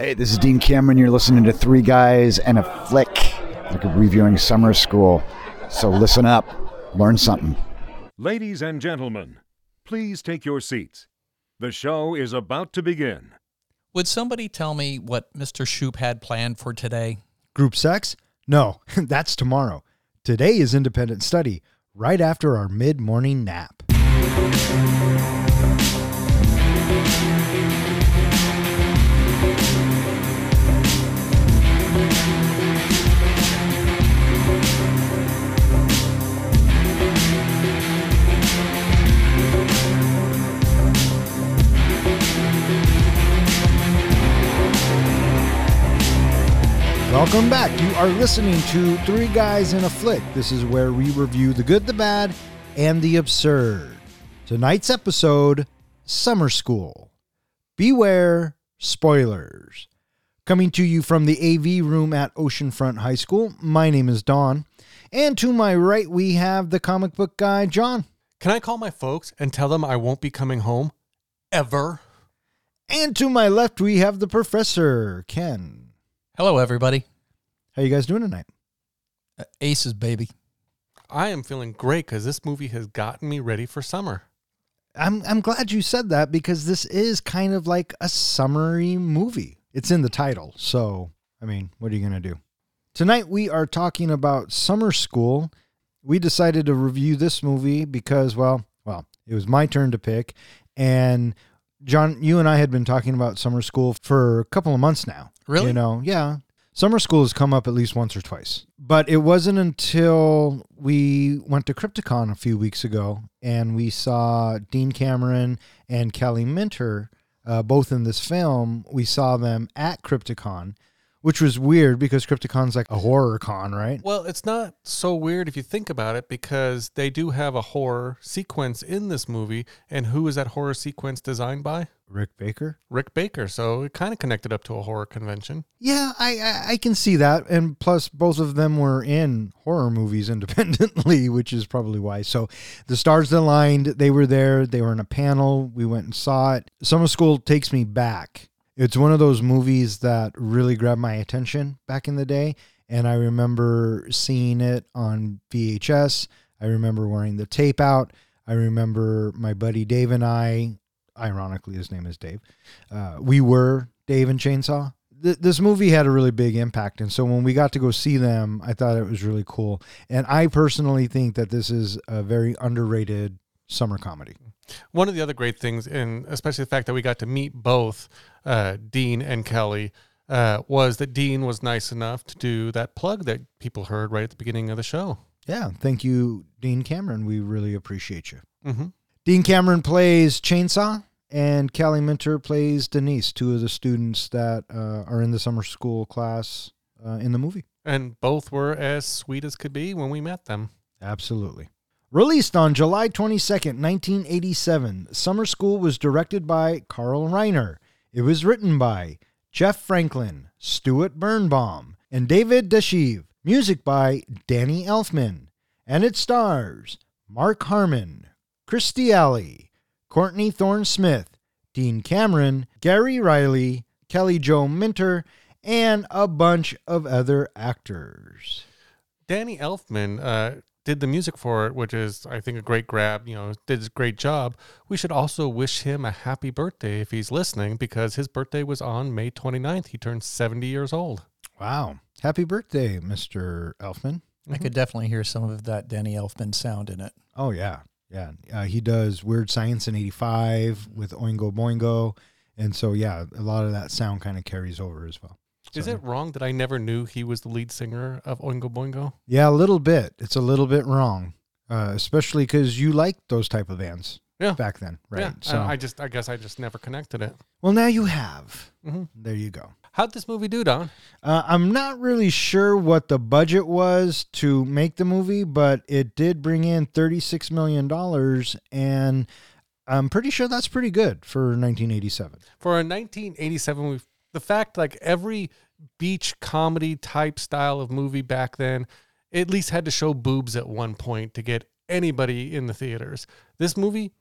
Hey, this is Dean Cameron. You're listening to Three Guys and a Flick, like reviewing summer school. So listen up, learn something. Ladies and gentlemen, please take your seats. The show is about to begin. Would somebody tell me what Mr. Shoop had planned for today? Group sex? No, that's tomorrow. Today is independent study, right after our mid morning nap. Welcome back. You are listening to Three Guys in a Flick. This is where we review the good, the bad, and the absurd. Tonight's episode Summer School. Beware spoilers. Coming to you from the AV room at Oceanfront High School, my name is Don. And to my right, we have the comic book guy, John. Can I call my folks and tell them I won't be coming home? Ever? And to my left, we have the professor, Ken. Hello, everybody. How you guys doing tonight? Uh, Aces, baby. I am feeling great because this movie has gotten me ready for summer. I'm I'm glad you said that because this is kind of like a summery movie. It's in the title. So, I mean, what are you going to do? Tonight we are talking about Summer School. We decided to review this movie because well, well, it was my turn to pick and John, you and I had been talking about summer school for a couple of months now. Really? You know, yeah. Summer school has come up at least once or twice. But it wasn't until we went to Crypticon a few weeks ago and we saw Dean Cameron and Kelly Minter uh, both in this film. We saw them at Crypticon, which was weird because Crypticon's like a horror con, right? Well, it's not so weird if you think about it because they do have a horror sequence in this movie. And who is that horror sequence designed by? Rick Baker. Rick Baker. So it kind of connected up to a horror convention. Yeah, I, I I can see that, and plus both of them were in horror movies independently, which is probably why. So the stars aligned. They were there. They were in a panel. We went and saw it. Summer School takes me back. It's one of those movies that really grabbed my attention back in the day, and I remember seeing it on VHS. I remember wearing the tape out. I remember my buddy Dave and I ironically his name is Dave. Uh, we were Dave and Chainsaw. Th- this movie had a really big impact, and so when we got to go see them, I thought it was really cool. And I personally think that this is a very underrated summer comedy. One of the other great things, and especially the fact that we got to meet both uh, Dean and Kelly, uh, was that Dean was nice enough to do that plug that people heard right at the beginning of the show. Yeah, thank you, Dean Cameron. We really appreciate you. Mm-hmm. Dean Cameron plays Chainsaw, and Callie Minter plays Denise, two of the students that uh, are in the summer school class uh, in the movie. And both were as sweet as could be when we met them. Absolutely. Released on July 22nd, 1987, Summer School was directed by Carl Reiner. It was written by Jeff Franklin, Stuart Birnbaum, and David Dashev. Music by Danny Elfman. And it stars Mark Harmon, Kirstie Alley, Courtney Thorne Smith, Dean Cameron, Gary Riley, Kelly Joe Minter, and a bunch of other actors. Danny Elfman uh, did the music for it, which is, I think, a great grab. You know, did a great job. We should also wish him a happy birthday if he's listening, because his birthday was on May 29th. He turned 70 years old. Wow. Happy birthday, Mr. Elfman. I could definitely hear some of that Danny Elfman sound in it. Oh, yeah. Yeah. Uh, he does Weird Science in 85 with Oingo Boingo. And so, yeah, a lot of that sound kind of carries over as well. Is it wrong that I never knew he was the lead singer of Oingo Boingo? Yeah, a little bit. It's a little bit wrong, uh, especially because you liked those type of bands Yeah. back then, right? Yeah. so, I, I just, I guess I just never connected it. well, now you have. Mhm. There you go. How'd this movie do, Don? Uh, I'm not really sure what the budget was to make the movie, but it did bring in $36 million, and I'm pretty sure that's pretty good for 1987. For a 1987 movie, the fact like every beach comedy type style of movie back then at least had to show boobs at one point to get anybody in the theaters. This movie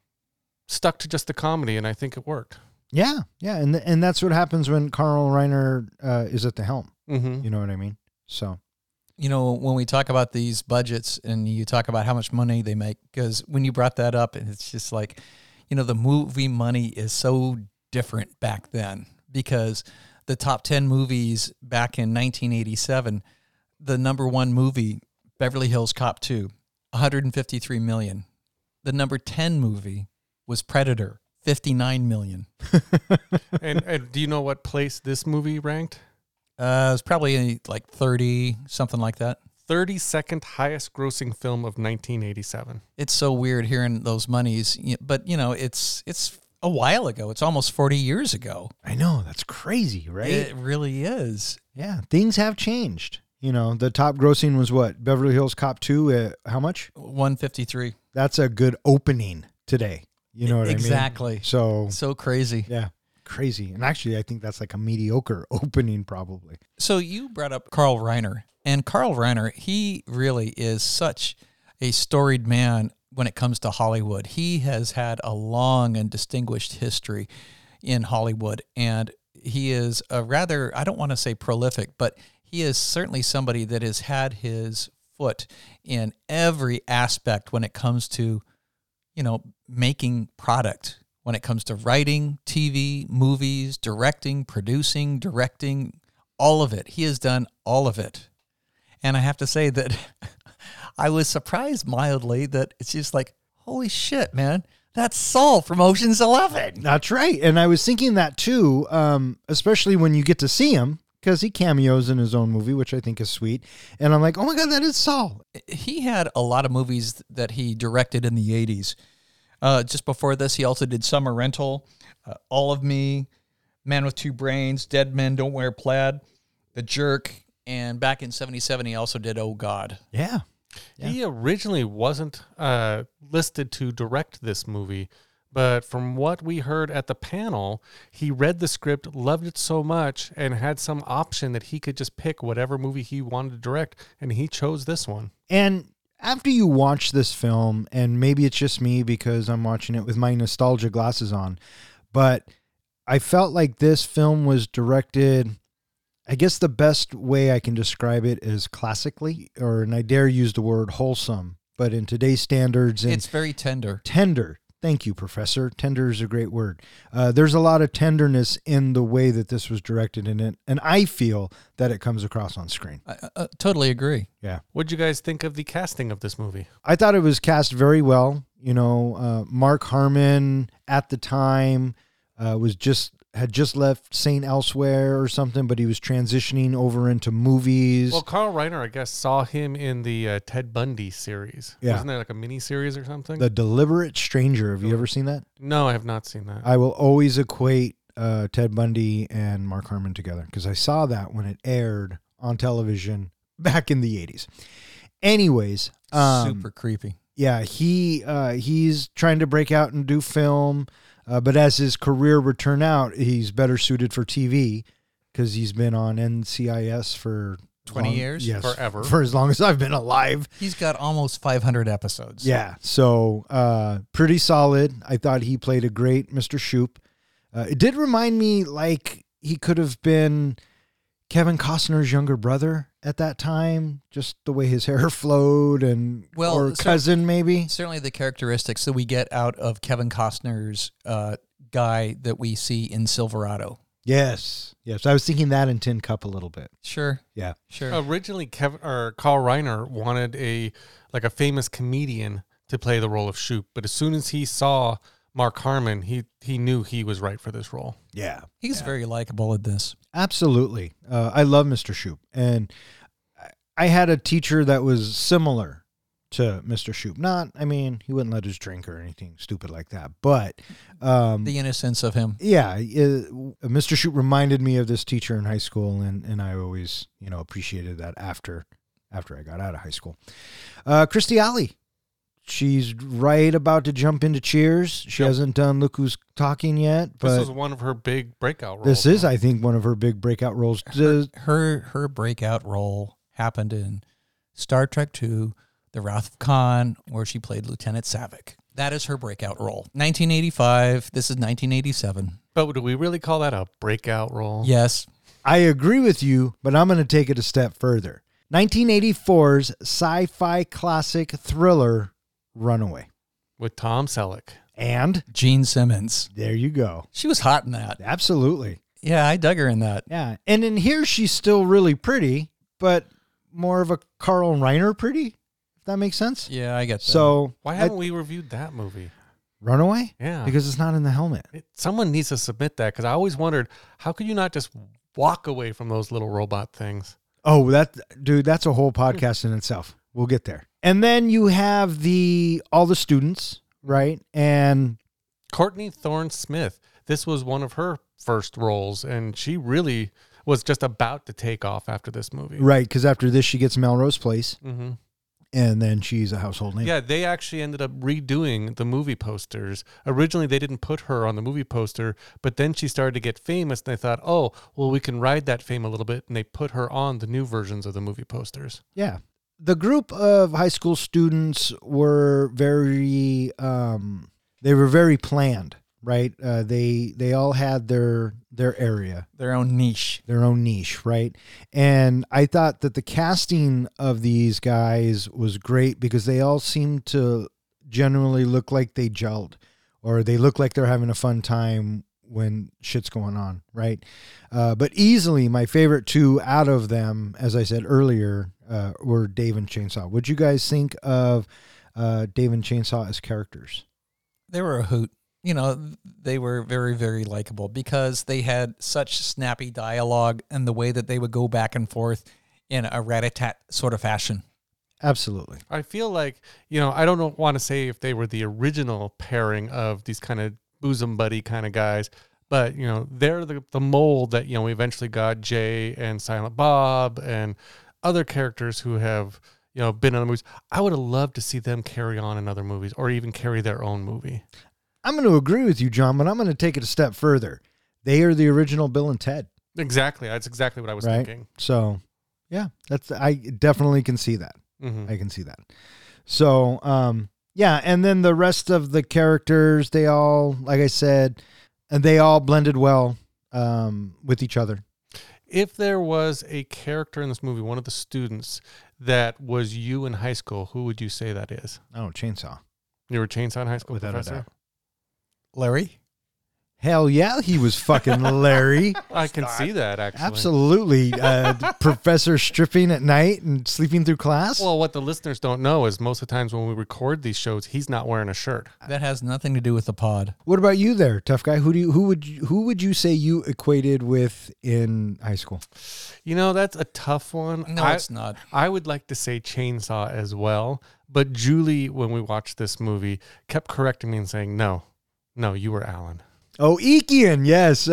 stuck to just the comedy, and I think it worked. Yeah, yeah, and and that's what happens when Carl Reiner uh, is at the helm. Mm-hmm. You know what I mean? So you know, when we talk about these budgets and you talk about how much money they make, because when you brought that up, and it's just like, you know, the movie money is so different back then because the top 10 movies back in 1987, the number one movie, Beverly Hills Cop 2, 153 million. The number 10 movie was Predator, 59 million. and, and do you know what place this movie ranked? Uh, it was probably like 30, something like that. 32nd highest grossing film of 1987. It's so weird hearing those monies, but you know, it's it's a while ago. It's almost 40 years ago. I know that's crazy, right? It really is. yeah, things have changed. You know, the top grossing was what Beverly Hills Cop two at how much? 153. That's a good opening today. You know what exactly. I mean? Exactly. So So crazy. yeah, crazy. And actually, I think that's like a mediocre opening, probably. So you brought up Carl Reiner, and Carl Reiner, he really is such a storied man when it comes to Hollywood. He has had a long and distinguished history in Hollywood, and he is a rather, I don't want to say prolific, but he is certainly somebody that has had his foot in every aspect when it comes to, you know, making product, when it comes to writing, TV, movies, directing, producing, directing, all of it. He has done all of it. And I have to say that I was surprised mildly that it's just like, holy shit, man, that's Saul from Ocean's Eleven. That's right. And I was thinking that too, um, especially when you get to see him because he cameos in his own movie, which I think is sweet. And I'm like, oh my God, that is Saul. He had a lot of movies that he directed in the 80s. Uh, just before this, he also did Summer Rental, uh, All of Me, Man with Two Brains, Dead Men Don't Wear Plaid, The Jerk, and back in 77, he also did Oh God. Yeah. He originally wasn't uh, listed to direct this movie, but from what we heard at the panel, he read the script, loved it so much, and had some option that he could just pick whatever movie he wanted to direct, and he chose this one. And after you watch this film, and maybe it's just me because I'm watching it with my nostalgia glasses on, but I felt like this film was directed. I guess the best way I can describe it is classically, or and I dare use the word wholesome, but in today's standards and It's very tender. tender. Thank you, Professor. Tender is a great word. Uh, there's a lot of tenderness in the way that this was directed in it, and I feel that it comes across on screen. I, I, I totally agree. Yeah. What'd you guys think of the casting of this movie? I thought it was cast very well. You know, uh, Mark Harmon at the time uh, was just had just left Saint Elsewhere or something, but he was transitioning over into movies. Well, Carl Reiner, I guess, saw him in the uh, Ted Bundy series. Yeah. Wasn't there like a mini series or something? the Deliberate Stranger. Have you ever seen that? no, I have not seen that. I will always equate uh, Ted Bundy and Mark Harmon together because I saw that when it aired on television back in the '80s. Anyways, um, Super creepy. yeah, he uh, he's trying to break out and do film, uh, but as his career would turn out, he's better suited for TV because he's been on NCIS for 20 long- years? yes, Forever. for as long as I've been alive. He's got almost 500 episodes. Yeah, so uh, pretty solid. I thought he played a great Mr. Shoop. Uh, it did remind me like he could have been Kevin Costner's younger brother at that time, just the way his hair flowed and Well, or so- cousin maybe. Certainly the characteristics that we get out of Kevin Costner's uh, guy that we see in Silverado. Yes, yes. I was thinking that in Tin Cup a little bit. Sure, Yeah, sure. Originally, Kevin or Carl Reiner wanted a like a famous comedian to play the role of Shoop, but as soon as he saw Mark Harmon, he he knew he was right for this role. yeah. He's very likable in this. Absolutely. Uh, I love Mr. Shoop. And I- I had a teacher that was similar to Mr. Shoop. Not, I mean, he wouldn't let us drink or anything stupid like that. But um, The innocence of him. yeah, uh, Mr. Shoop reminded me of this teacher in high school. And, and I always, you know, appreciated that after after I got out of high school. Uh, Kirstie Alley. She's right about to jump into Cheers. She Yep. hasn't done Look Who's Talking yet, This but was one of her big breakout roles. this is. I think, one of her big breakout roles. Does- Her her breakout role happened in Star Trek II, The Wrath of Khan, where she played Lieutenant Saavik. That is her breakout role. 1985. This is 1987. But do we really call that a breakout role? Yes. I agree with you, but I'm going to take it a step further. 1984's sci-fi classic thriller Runaway. With Tom Selleck. And Gene Simmons. there you go. She was hot in that. Absolutely. Yeah, I dug her in that. Yeah. And in here she's still really pretty, but more of a Carl Reiner pretty, if that makes sense. Yeah, I get that. So Why haven't we reviewed that movie? Runaway? Yeah. Because it's not in the helmet. It, someone needs to submit that because I always wondered how could you not just walk away from those little robot things? Oh, that dude, that's a whole podcast in itself. We'll get there. And then you have the all the students, right? And Courtney Thorne Smith. This was one of her first roles, and she really was just about to take off after this movie. right, because after this she gets Melrose Place, hmm and then she's a household name. Yeah, they actually ended up redoing the movie posters. Originally, they didn't put her on the movie poster, but then she started to get famous, and they thought, oh, well, we can ride that fame a little bit, and they put her on the new versions of the movie posters. Yeah. The group of high school students were very um they were very planned, right? Uh, they they all had their their area, their own niche. their own niche, right? And I thought that the casting of these guys was great because they all seemed to generally look like they gelled or they look like they're having a fun time when shit's going on, right? Uh, but easily my favorite two out of them, as I said earlier, uh, were Dave and Chainsaw. Would you guys think of uh, Dave and Chainsaw as characters? They were a hoot. You know, they were very, very likable because they had such snappy dialogue and the way that they would go back and forth in a rat-a-tat sort of fashion. Absolutely. I feel like, you know, I don't want to say if they were the original pairing of these kind of bosom buddy kind of guys, but, you know, they're the, the mold that, you know, we eventually got Jay and Silent Bob and other characters who have, you know, been in other movies. I would have loved to see them carry on in other movies or even carry their own movie. I'm going to agree with you, John, but I'm going to take it a step further. They are the original Bill and Ted, Exactly. That's exactly what I was right? thinking. So, yeah, that's I definitely can see that. hmm I can see that. So, um, yeah, and then the rest of the characters, they all, like I said, and they all blended well um, with each other. If there was a character in this movie, one of the students that was you in high school, who would you say that is? Oh, chainsaw! You were Chainsaw in high school Without a doubt. Larry? Hell yeah, he was fucking Larry. I can see that actually. Absolutely, uh, professor stripping at night and sleeping through class. Well, what the listeners don't know is most of the times when we record these shows, he's not wearing a shirt. That has nothing to do with the pod. what about you, there, tough guy? Who do you, who would you, who would you say you equated with in high school? You know, that's a tough one. No, I, it's not. I would like to say Chainsaw as well, but Julie, when we watched this movie, kept correcting me and saying, "No, no, you were Alan." Oh, Eakian, yes.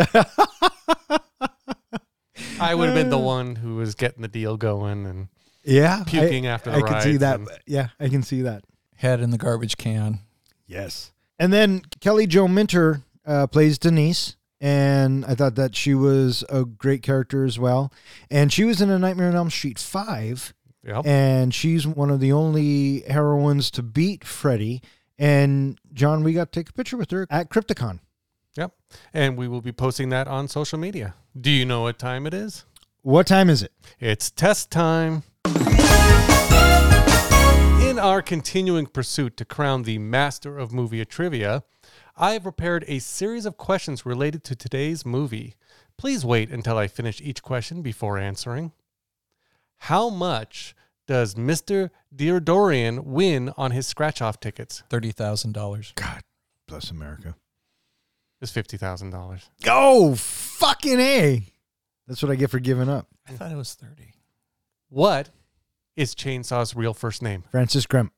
I would have been the one who was getting the deal going and yeah, puking I, after the I can see that. Yeah, I can see that. Head in the garbage can. Yes. And then Kelly Jo Minter uh, plays Denise, and I thought that she was a great character as well. And she was in A Nightmare on Elm Street five, Yep. and she's one of the only heroines to beat Freddy. And John, we got to take a picture with her at Crypticon. Yep. And we will be posting that on social media. Do you know what time it is? What time is it? It's test time. In our continuing pursuit to crown the master of movie trivia, I have prepared a series of questions related to today's movie. Please wait until I finish each question before answering. How much does Mr. Deodorian win on his scratch off tickets? $30,000. God bless America. It's $50,000. Oh, fucking A. That's what I get for giving up. I thought it was 30. What is Chainsaw's real first name? Francis Gremp.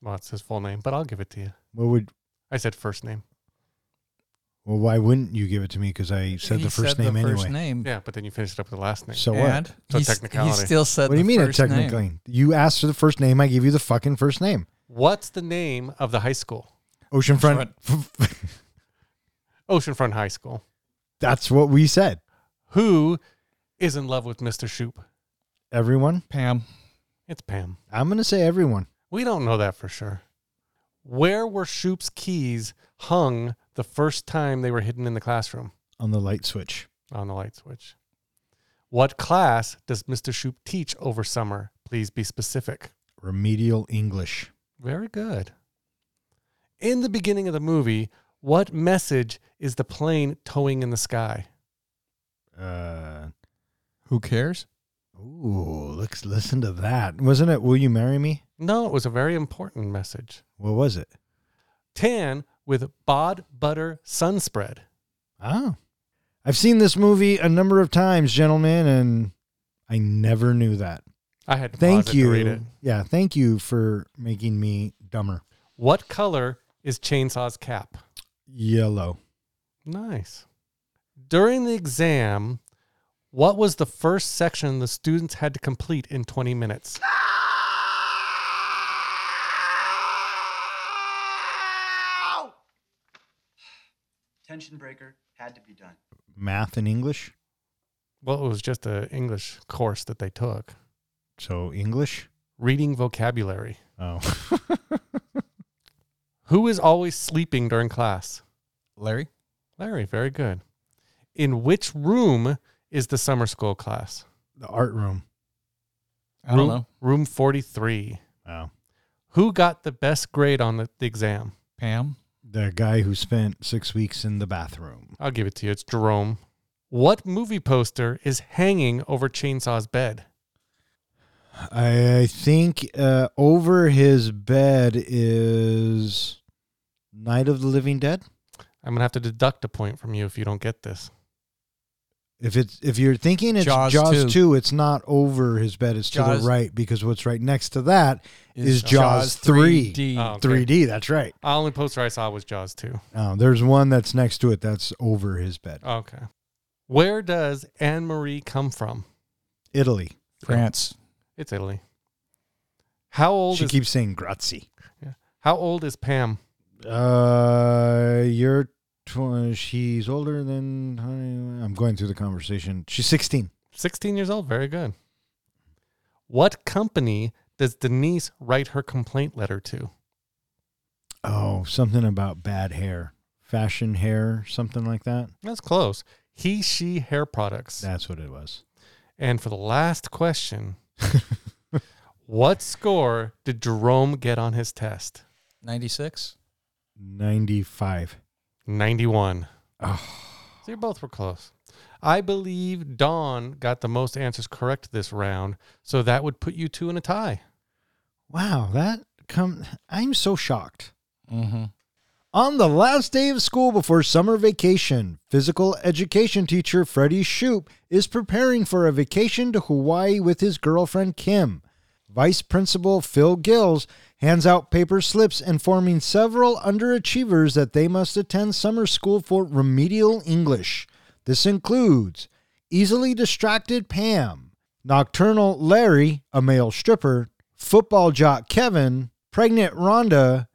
Well, it's his full name, but I'll give it to you. What would I said first name. well? Why wouldn't you give it to me? Because I said He the first said name the anyway. first name. Yeah, but then you finished it up with the last name. So what? and So he's- technicality. He still said What do you the mean? It first name. technically, you asked for the first name. I gave you the fucking first name. What's the name of the high school? Oceanfront. Oceanfront High School. That's what we said. Who is in love with Mr. Shoop? Everyone. Pam. It's Pam. I'm gonna say everyone. We don't know that for sure. Where were Shoop's keys hung the first time they were hidden in the classroom? On the light switch. On the light switch. What class does Mr. Shoop teach over summer? Please be specific. Remedial English. Very good. In the beginning of the movie, what message is the plane towing in the sky? Uh, Who cares? ooh, let's listen to that. Wasn't it Will You Marry Me? No, it was a very important message. What was it? Tan with bod butter sun spread. Oh. I've seen this movie a number of times, gentlemen, and I never knew that. I had to Thank pause it to read you. it. Yeah, thank you for making me dumber. What color is Chainsaw's cap? Yellow. Nice. During the exam, what was the first section the students had to complete in 20 minutes? Tension breaker had to be done. Math and English. Well, it was just an English course that they took. So English. Reading vocabulary. Oh. Who is always sleeping during class? Larry? Larry, very good. In which room is the summer school class? the art room. I don't room, know. Room 43. Oh. Who got the best grade on the, the exam? Pam? The guy who spent six weeks in the bathroom. I'll give it to you. It's Jerome. What movie poster is hanging over Chainsaw's bed? I think uh, over his bed is Night of the Living Dead. I'm gonna have to deduct a point from you if you don't get this. If it's if you're thinking it's Jaws Jaws, 2. 2. it's not over his bed. It's to Jaws- the right because what's right next to that is Jaws 3D. 3. Oh, okay. 3D. That's right. The only poster I saw was Jaws 2. Oh, there's one that's next to it that's over his bed. Okay. Where does Anne Marie come from? Italy. France. It's Italy. How old She is keeps saying grazie. Yeah. How old is Pam? Uh, you're tw- she's older than I'm going through the conversation. She's 16. 16 years old. Very good. What company does Denise write her complaint letter to? Oh, something about bad hair, fashion hair, something like that. That's close. He, she hair products. That's what it was. And for the last question, what score did Jerome get on his test? 96? 95. 91. Oh. So you both were close. I believe Don got the most answers correct this round, so that would put you two in a tie. Wow, that come I'm so shocked. Mm-hmm. On the last day of school before summer vacation, physical education teacher Freddie Shoop is preparing for a vacation to Hawaii with his girlfriend Kim. Vice Principal Phil Gills hands out paper slips informing several underachievers that they must attend summer school for remedial English. This includes easily distracted Pam, nocturnal Larry, a male stripper, football jock Kevin, pregnant Rhonda,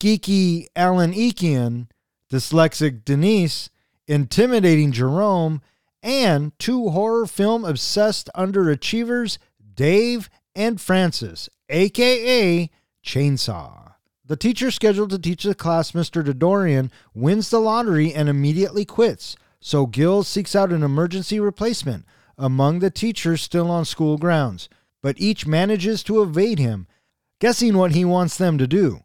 geeky Alan Eakian, dyslexic Denise, intimidating Jerome, and two horror film obsessed underachievers, Dave and Francis, aka Chainsaw. The teacher scheduled to teach the class, Mr. Dodorian, wins the lottery and immediately quits. So Gill seeks out an emergency replacement among the teachers still on school grounds, but each manages to evade him, guessing what he wants them to do.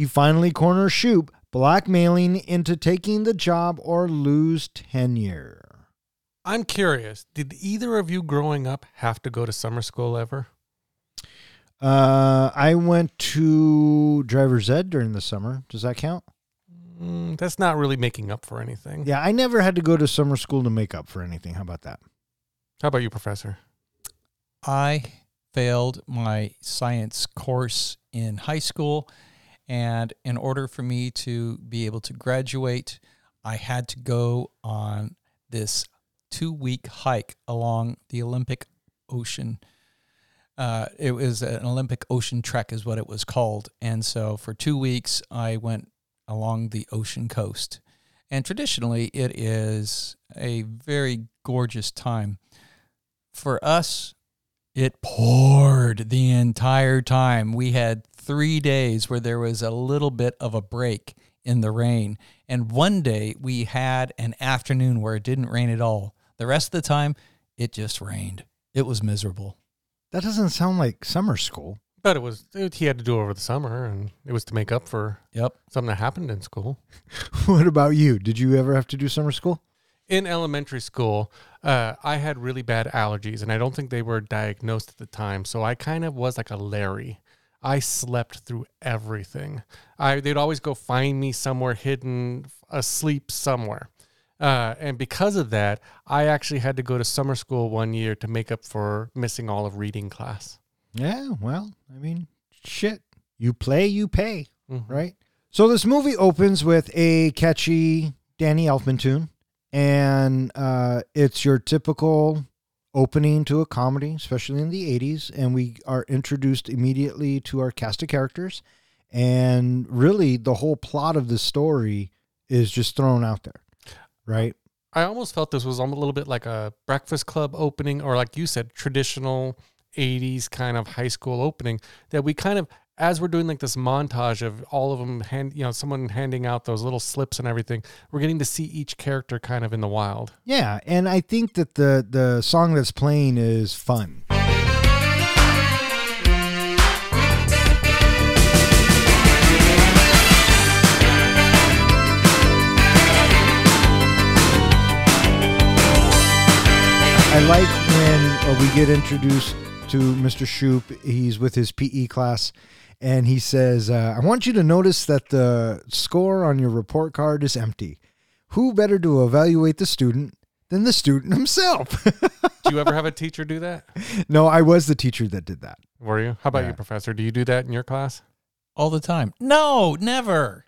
He finally corners Shoop, blackmailing into taking the job or lose tenure. I'm curious, did either of you growing up have to go to summer school ever? Uh, I went to driver's ed during the summer. Does that count? Mm, that's not really making up for anything. Yeah, I never had to go to summer school to make up for anything. How about that? How about you, Professor? I failed my science course in high school. And in order for me to be able to graduate, I had to go on this two week hike along the Olympic Ocean. Uh, it was an Olympic Ocean Trek, is what it was called. And so for two weeks, I went along the ocean coast. And traditionally, it is a very gorgeous time. For us, it poured the entire time. We had three days where there was a little bit of a break in the rain. And one day we had an afternoon where it didn't rain at all. The rest of the time, it just rained. It was miserable. That doesn't sound like summer school. But it was it, he had to do over the summer, and it was to make up for Yep. something that happened in school. what about you? Did you ever have to do summer school? In elementary school, uh, I had really bad allergies, and I don't think they were diagnosed at the time. So I kind of was like a Larry. I slept through everything. I they'd always go find me somewhere hidden, asleep somewhere. Uh, and because of that, I actually had to go to summer school one year to make up for missing all of reading class. Yeah, well, I mean, shit. You play, you pay, Mhm. right? So this movie opens with a catchy Danny Elfman tune, and uh, it's your typical opening to a comedy, especially in the 80s. And we are introduced immediately to our cast of characters. And really, the whole plot of the story is just thrown out there, right? I almost felt this was a little bit like a Breakfast Club opening, or like you said, traditional 80s kind of high school opening. That we kind of, as we're doing like this montage of all of them, hand, you know, someone handing out those little slips and everything, we're getting to see each character kind of in the wild. Yeah, and I think that the the song that's playing is fun. I like when uh, we get introduced to Mr. Shoop. He's with his PE class, and he says, uh, "I want you to notice that the score on your report card is empty. Who better to evaluate the student than the student himself?" Do you ever have a teacher do that? no, I was the teacher that did that. Were you? How about Yeah. you, professor? Do you do that in your class? All the time. No, never.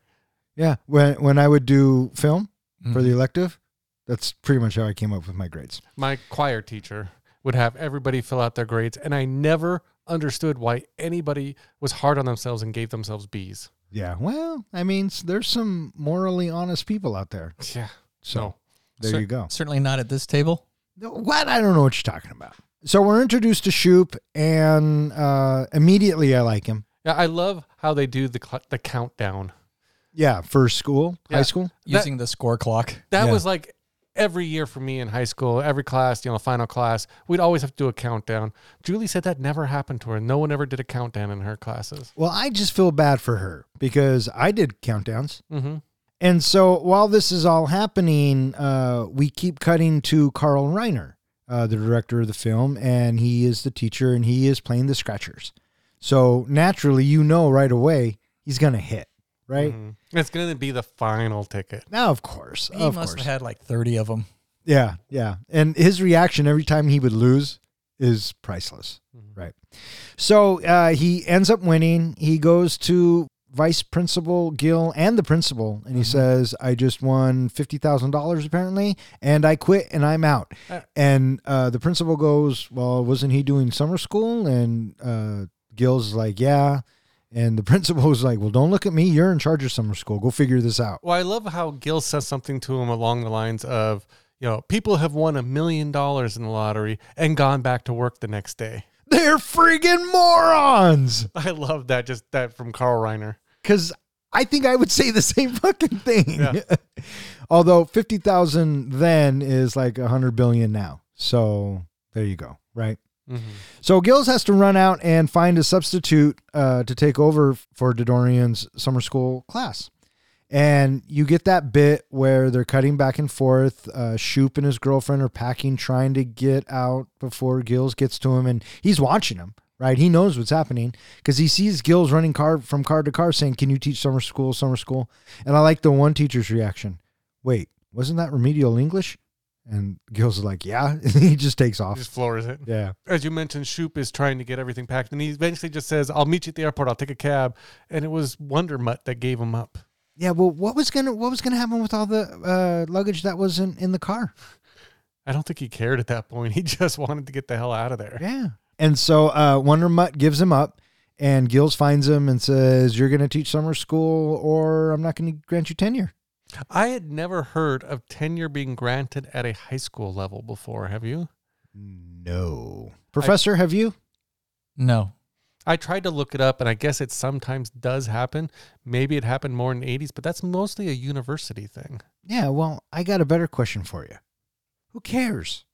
Yeah, when when I would do film for Mhm. the elective, that's pretty much how I came up with my grades. My choir teacher would have everybody fill out their grades, and I never understood why anybody was hard on themselves and gave themselves B's. Yeah, well, I mean, there's some morally honest people out there. Yeah. So No. there Cer- you go. Certainly not at this table. What? I don't know what you're talking about. So we're introduced to Shoop, and uh, immediately I like him. Yeah, I love how they do the cl- the countdown. Yeah, for school, Yeah. high school. Using the score clock. That Yeah. was like every year for me in high school. Every class, you know, final class, we'd always have to do a countdown. Julie said that never happened to her. No one ever did a countdown in her classes. Well, I just feel bad for her because I did countdowns. Mm-hmm. And so while this is all happening, uh, we keep cutting to Carl Reiner, uh, the director of the film, and he is the teacher and he is playing the scratchers. So naturally, you know right away he's going to hit, right? Mm-hmm. It's going to be the final ticket. Now, of course. He of must course. have had like 30 of them. Yeah, yeah. And his reaction every time he would lose is priceless. Mhm. Right. So uh, he ends up winning. He goes to Vice Principal Gill and the principal, and he says, I just won $50,000 apparently, and I quit and I'm out. Uh. and uh, the principal goes, Well, wasn't he doing summer school? And uh, Gill's like, Yeah. And the principal was like, Well, don't look at me. You're in charge of summer school. Go figure this out. Well, I love how Gil says something to him along the lines of, you know, people have won a million dollars in the lottery and gone back to work the next day. They're friggin' morons. I love that, just that from Carl Reiner. because I think I would say the same fucking thing. Yeah. Although fifty thousand then is like a hundred billion now. So there you go. Right. Mm-hmm. So Gills has to run out and find a substitute uh, to take over for Dodorian's summer school class. And you get that bit where they're cutting back and forth. Uh, Shoop and his girlfriend are packing, trying to get out before Gills gets to him, and he's watching him. Right, he knows what's happening because he sees Gills running car from car to car, saying, "Can you teach summer school? Summer school?" And I like the one teacher's reaction. Wait, wasn't that remedial English? And Gills is like, "Yeah." And he just takes off. Just floors it. Yeah. As you mentioned, Shoop is trying to get everything packed, and he eventually just says, "I'll meet you at the airport. I'll take a cab." And it was Wonder Mutt that gave him up. Yeah, well, what was gonna what was gonna happen with all the uh, luggage that was in, in the car? I don't think he cared at that point. He just wanted to get the hell out of there. Yeah, and so uh, Wonder Mutt gives him up, and Gills finds him and says, "You're gonna teach summer school, or I'm not gonna grant you tenure." I had never heard of tenure being granted at a high school level before. Have you? No, Professor, have you? No. I tried to look it up, and I guess it sometimes does happen. Maybe it happened more in the 80s, but that's mostly a university thing. Yeah, well, I got a better question for you. Who cares?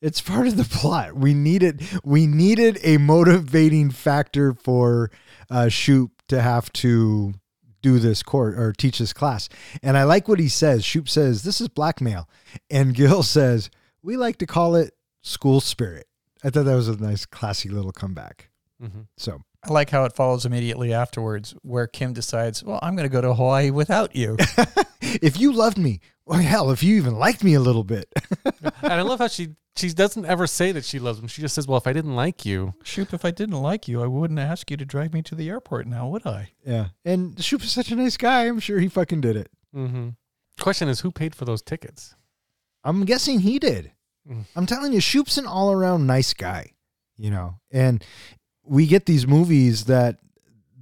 It's part of the plot. We needed we needed a motivating factor for uh, Shoop to have to do this course or teach this class. And I like what he says. Shoop says this is blackmail, and Gil says we like to call it school spirit. I thought that was a nice, classy little comeback. hmm So I like how it follows immediately afterwards, where Kim decides, "Well, I'm going to go to Hawaii without you." if you loved me, well, hell, if you even liked me a little bit, and I love how she she doesn't ever say that she loves him. She just says, "Well, if I didn't like you, Shoop, if I didn't like you, I wouldn't ask you to drive me to the airport now, would I? yeah. And Shoop is such a nice guy. I'm sure he fucking did it. mm-hmm. question is who paid for those tickets? I'm guessing he did. Mm. I'm telling you, Shoop's an all around nice guy, you know. And we get these movies that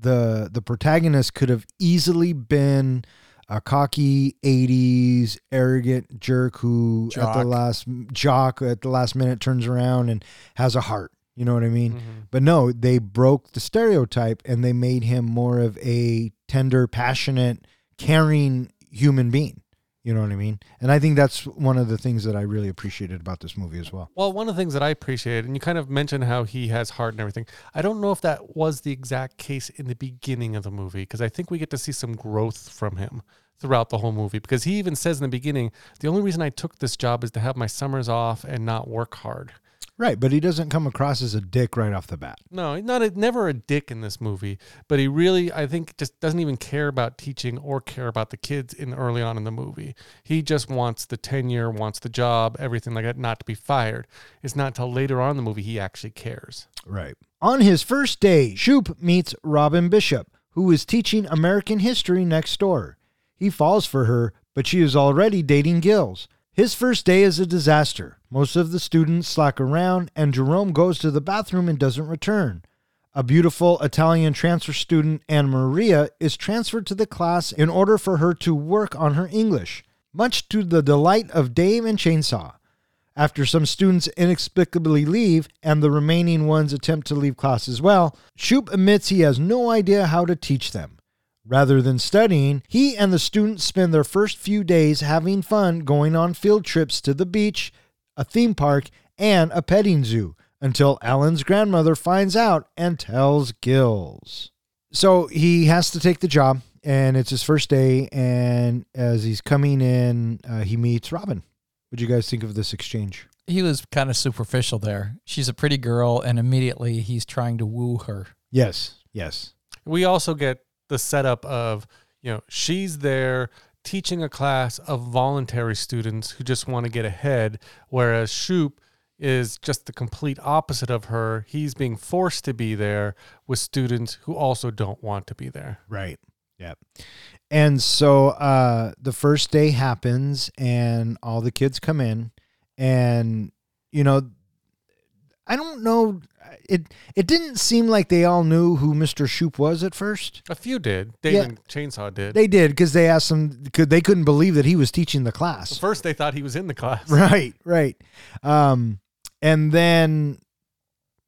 the the protagonist could have easily been a cocky 80s arrogant jerk who at the last jock at the last minute turns around and has a heart. You know what I mean? Mhm. But no, they broke the stereotype and they made him more of a tender, passionate, caring human being. You know what I mean? And I think that's one of the things that I really appreciated about this movie as well. Well, one of the things that I appreciated, and you kind of mentioned how he has heart and everything. I don't know if that was the exact case in the beginning of the movie because I think we get to see some growth from him throughout the whole movie. Because he even says in the beginning, the only reason I took this job is to have my summers off and not work hard. Right, but he doesn't come across as a dick right off the bat. No, he's not a, never a dick in this movie, but he really, I think, just doesn't even care about teaching or care about the kids in early on in the movie. He just wants the tenure, wants the job, everything like that, not to be fired. It's not till later on in the movie he actually cares. Right. On his first day, Shoop meets Robin Bishop, who is teaching American history next door. He falls for her, but she is already dating Gills. His first day is a disaster. Most of the students slack around, and Jerome goes to the bathroom and doesn't return. A beautiful Italian transfer student, Anna Maria, is transferred to the class in order for her to work on her English, much to the delight of Dave and Chainsaw. After some students inexplicably leave and the remaining ones attempt to leave class as well, Shoop admits he has no idea how to teach them. Rather than studying, he and the students spend their first few days having fun going on field trips to the beach, a theme park, and a petting zoo until Alan's grandmother finds out and tells Gills. So he has to take the job, and it's his first day. And as he's coming in, uh, he meets Robin. What do you guys think of this exchange? He was kind of superficial there. She's a pretty girl, and immediately he's trying to woo her. Yes, yes, We also get the setup of, you know, she's there teaching a class of voluntary students who just want to get ahead, whereas Shoop is just the complete opposite of her. He's being forced to be there with students who also don't want to be there. right. Yep. And so uh, the first day happens, and all the kids come in, and you know, I don't know. It it didn't seem like they all knew who Mister Shoop was at first. A few did. Dave Yeah. Chainsaw did. They did because they asked him. Could they couldn't believe that he was teaching the class. First, they thought he was in the class. Right, right. Um, and then,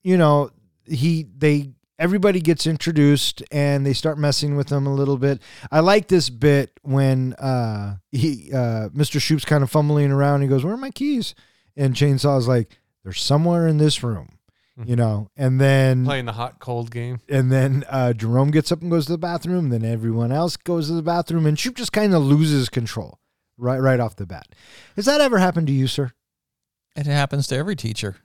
you know, he they everybody gets introduced and they start messing with him a little bit. I like this bit when uh he uh Mr. Shoop's kind of fumbling around. He goes, "Where are my keys?" And Chainsaw's like, "They're somewhere in this room," you know. And then Playing the hot cold game. and then uh, Jerome gets up and goes to the bathroom. Then everyone else goes to the bathroom, and Shoop just kind of loses control right right off the bat. Has that ever happened to you, sir? It happens to every teacher.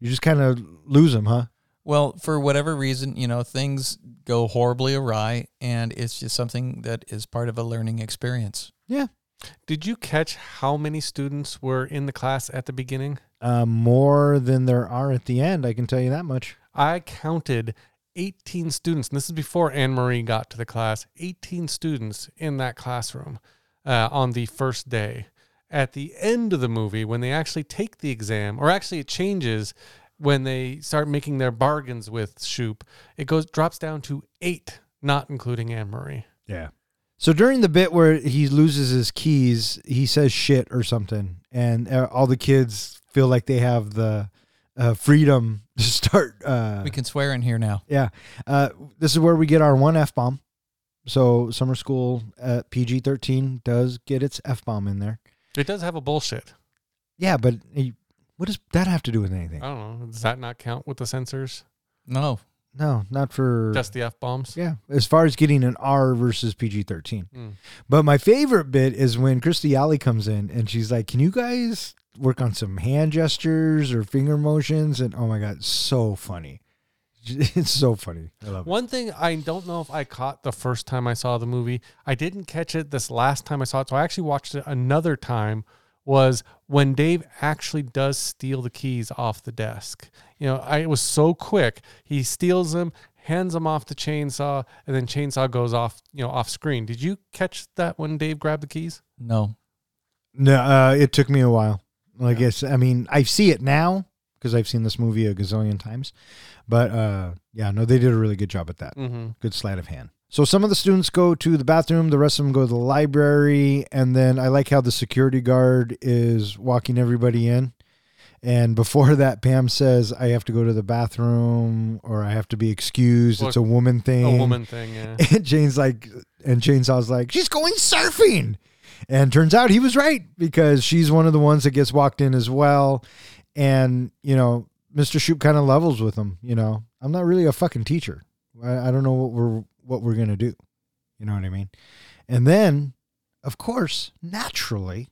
You just kind of lose them, huh? Well, for whatever reason, you know, things go horribly awry, and it's just something that is part of a learning experience. Yeah. Did you catch how many students were in the class at the beginning? Uh, more than there are at the end, I can tell you that much. I counted 18 students, and this is before Anne Marie got to the class, 18 students in that classroom uh, on the first day. At the end of the movie, when they actually take the exam, or actually it changes when they start making their bargains with Shoop, it goes drops down to eight, not including Anne Marie. Yeah. So during the bit where he loses his keys, he says shit or something, and uh, all the kids feel like they have the uh, freedom to start. Uh, We can swear in here now. yeah, uh, this is where we get our one f bomb. So summer school at PG thirteen does get its f bomb in there. It does have a bullshit. Yeah, but what does that have to do with anything? I don't know. Does that not count with the censors? No. No, not for Just the f bombs. yeah. As far as getting an R versus PG thirteen. Mm. But my favorite bit is when Kirstie Alley comes in and she's like, "Can you guys work on some hand gestures or finger motions?" And oh my god, so funny. It's so funny. I love it. One thing I don't know if I caught the first time I saw the movie. I didn't catch it this last time I saw it, so I actually watched it another time. Was when Dave actually does steal the keys off the desk. You know, I it was so quick. He steals them, hands them off to Chainsaw, and then Chainsaw goes off. You know, off screen. Did you catch that when Dave grabbed the keys? No. No, uh, it took me a while. I guess I mean I see it now because I've seen this movie a gazillion times. But uh, yeah, no, they did a really good job at that. Mm-hmm. Good sleight of hand. So some of the students go to the bathroom, the rest of them go to the library, and then I like how the security guard is walking everybody in. And before that, Pam says, "I have to go to the bathroom, or I have to be excused. Well, it's a woman thing." A woman thing. Yeah. And Jane's like, and Chainsaw's like, she's going surfing. And turns out he was right because she's one of the ones that gets walked in as well. And, you know, Mr. Shoop kind of levels with him. You know, I'm not really a fucking teacher. I, I don't know what we're what we're gonna do. You know what I mean? And then, of course, naturally,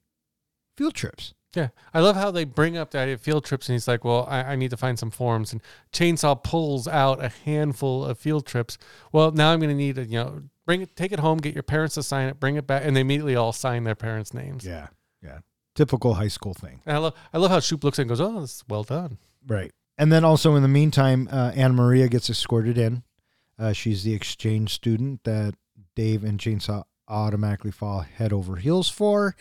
field trips. Yeah, I love how they bring up the idea of field trips, and he's like, "Well, I, I need to find some forms." And Chainsaw pulls out a handful of field trips. Well, now I'm to need to, you know, bring it, take it home, get your parents to sign it, bring it back, and they immediately all sign their parents' names. Yeah, yeah, typical high school thing. And I love, I love how Shoop looks and goes, "Oh, that's well done." Right. And then also in the meantime, uh, Anna Maria gets escorted in. Uh, she's the exchange student that Dave and Chainsaw automatically fall head over heels for.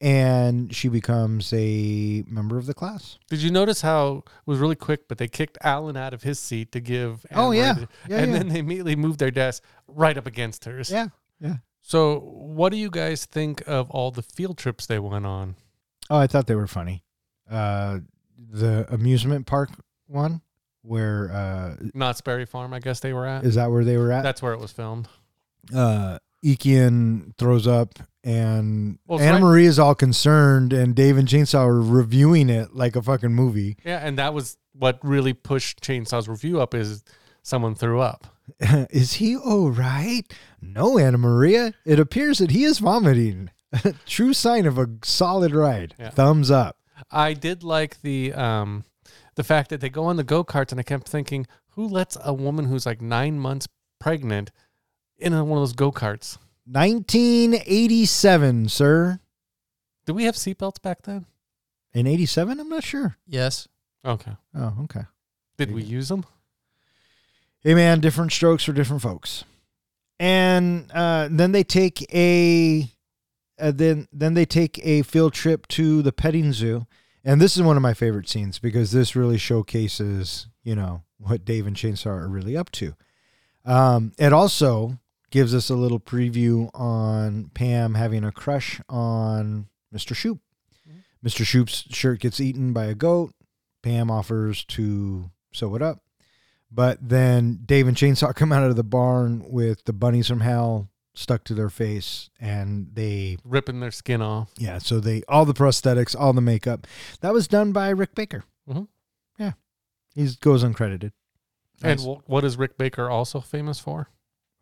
And she becomes a member of the class. Did you notice how it was really quick, but they kicked Alan out of his seat to give? Oh, yeah. Yeah, and yeah. then they immediately moved their desk right up against hers. Yeah. Yeah. So, what do you guys think of all the field trips they went on? Oh, I thought they were funny. Uh, the amusement park one, where uh, Knott's Berry Farm, I guess they were at. is that where they were at? That's where it was filmed. uh Eakian throws up and Well, Anna right- Marie is all concerned and Dave and Chainsaw are reviewing it like a fucking movie. Yeah, and that was what really pushed Chainsaw's review up is someone threw up. is he all right? No, Anna Maria. It appears that he is vomiting. True sign of a solid ride. Yeah. Thumbs up. I did like the um the fact that they go on the go-karts and I kept thinking, who lets a woman who's like 9 months pregnant in one of those go-karts? 1987, sir. Did we have seatbelts back then? In 87, I'm not sure. Yes. Okay. Oh, okay. Did we use them? Hey man, different strokes for different folks. And uh, then they take a uh, then then they take a field trip to the petting zoo. And this is one of my favorite scenes because this really showcases, you know, what Dave and Chainsaw are really up to. Um, it also gives us a little preview on Pam having a crush on Mr. Shoop. Mr. Shoop's shirt gets eaten by a goat. Pam offers to sew it up. But then Dave and Chainsaw come out of the barn with the bunnies from hell stuck to their face and they Ripping their skin off. yeah, so they all the prosthetics, all the makeup. That was done by Rick Baker. Mhm. Yeah. He goes uncredited. And Nice. wh- what is Rick Baker also famous for?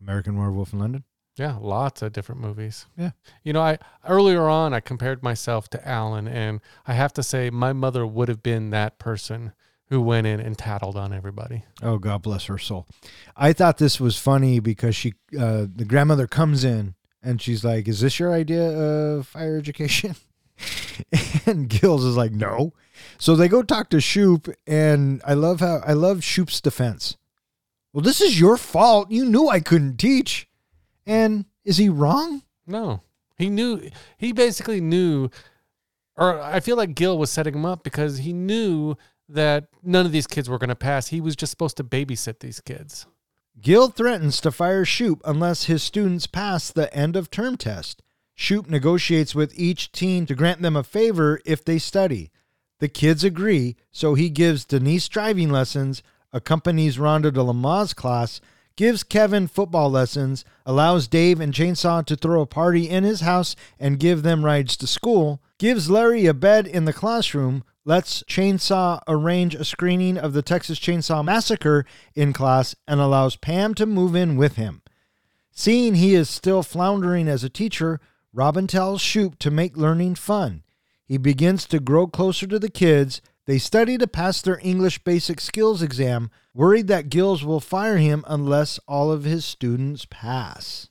American Werewolf in London. Yeah, lots of different movies. Yeah. You know, I earlier on I compared myself to Alan and I have to say my mother would have been that person who went in and tattled on everybody. Oh God bless her soul. I thought this was funny because she uh the grandmother comes in and she's like, Is this your idea of fire education? and Gills is like, No. So they go talk to Shoop and I love how I love Shoop's defense. Well, this is your fault. You knew I couldn't teach. And is he wrong? No. He knew he basically knew or I feel like Gil was setting him up because he knew that none of these kids were going to pass. He was just supposed to babysit these kids. Gil threatens to fire Shoop unless his students pass the end of term test. Shoop negotiates with each teen to grant them a favor if they study. The kids agree, so he gives Denise driving lessons, accompanies Rhonda to Lamaze class, gives Kevin football lessons, allows Dave and Chainsaw to throw a party in his house and give them rides to school, gives Larry a bed in the classroom, lets Chainsaw arrange a screening of the Texas Chainsaw Massacre in class, and allows Pam to move in with him. Seeing he is still floundering as a teacher, Robin tells Shoop to make learning fun. He begins to grow closer to the kids. They study to pass their English basic skills exam, worried that Gills will fire him unless all of his students pass.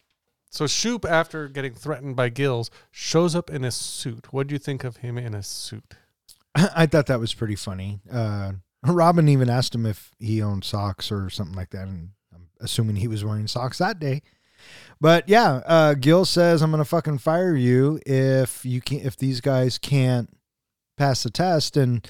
So Shoop, after getting threatened by Gills, shows up in a suit. What do you think of him in a suit? I thought that was pretty funny. Uh, Robin even asked him if he owned socks or something like that, and I'm assuming he was wearing socks that day. But yeah, uh, Gil says I'm gonna fucking fire you if you can if these guys can't pass the test, and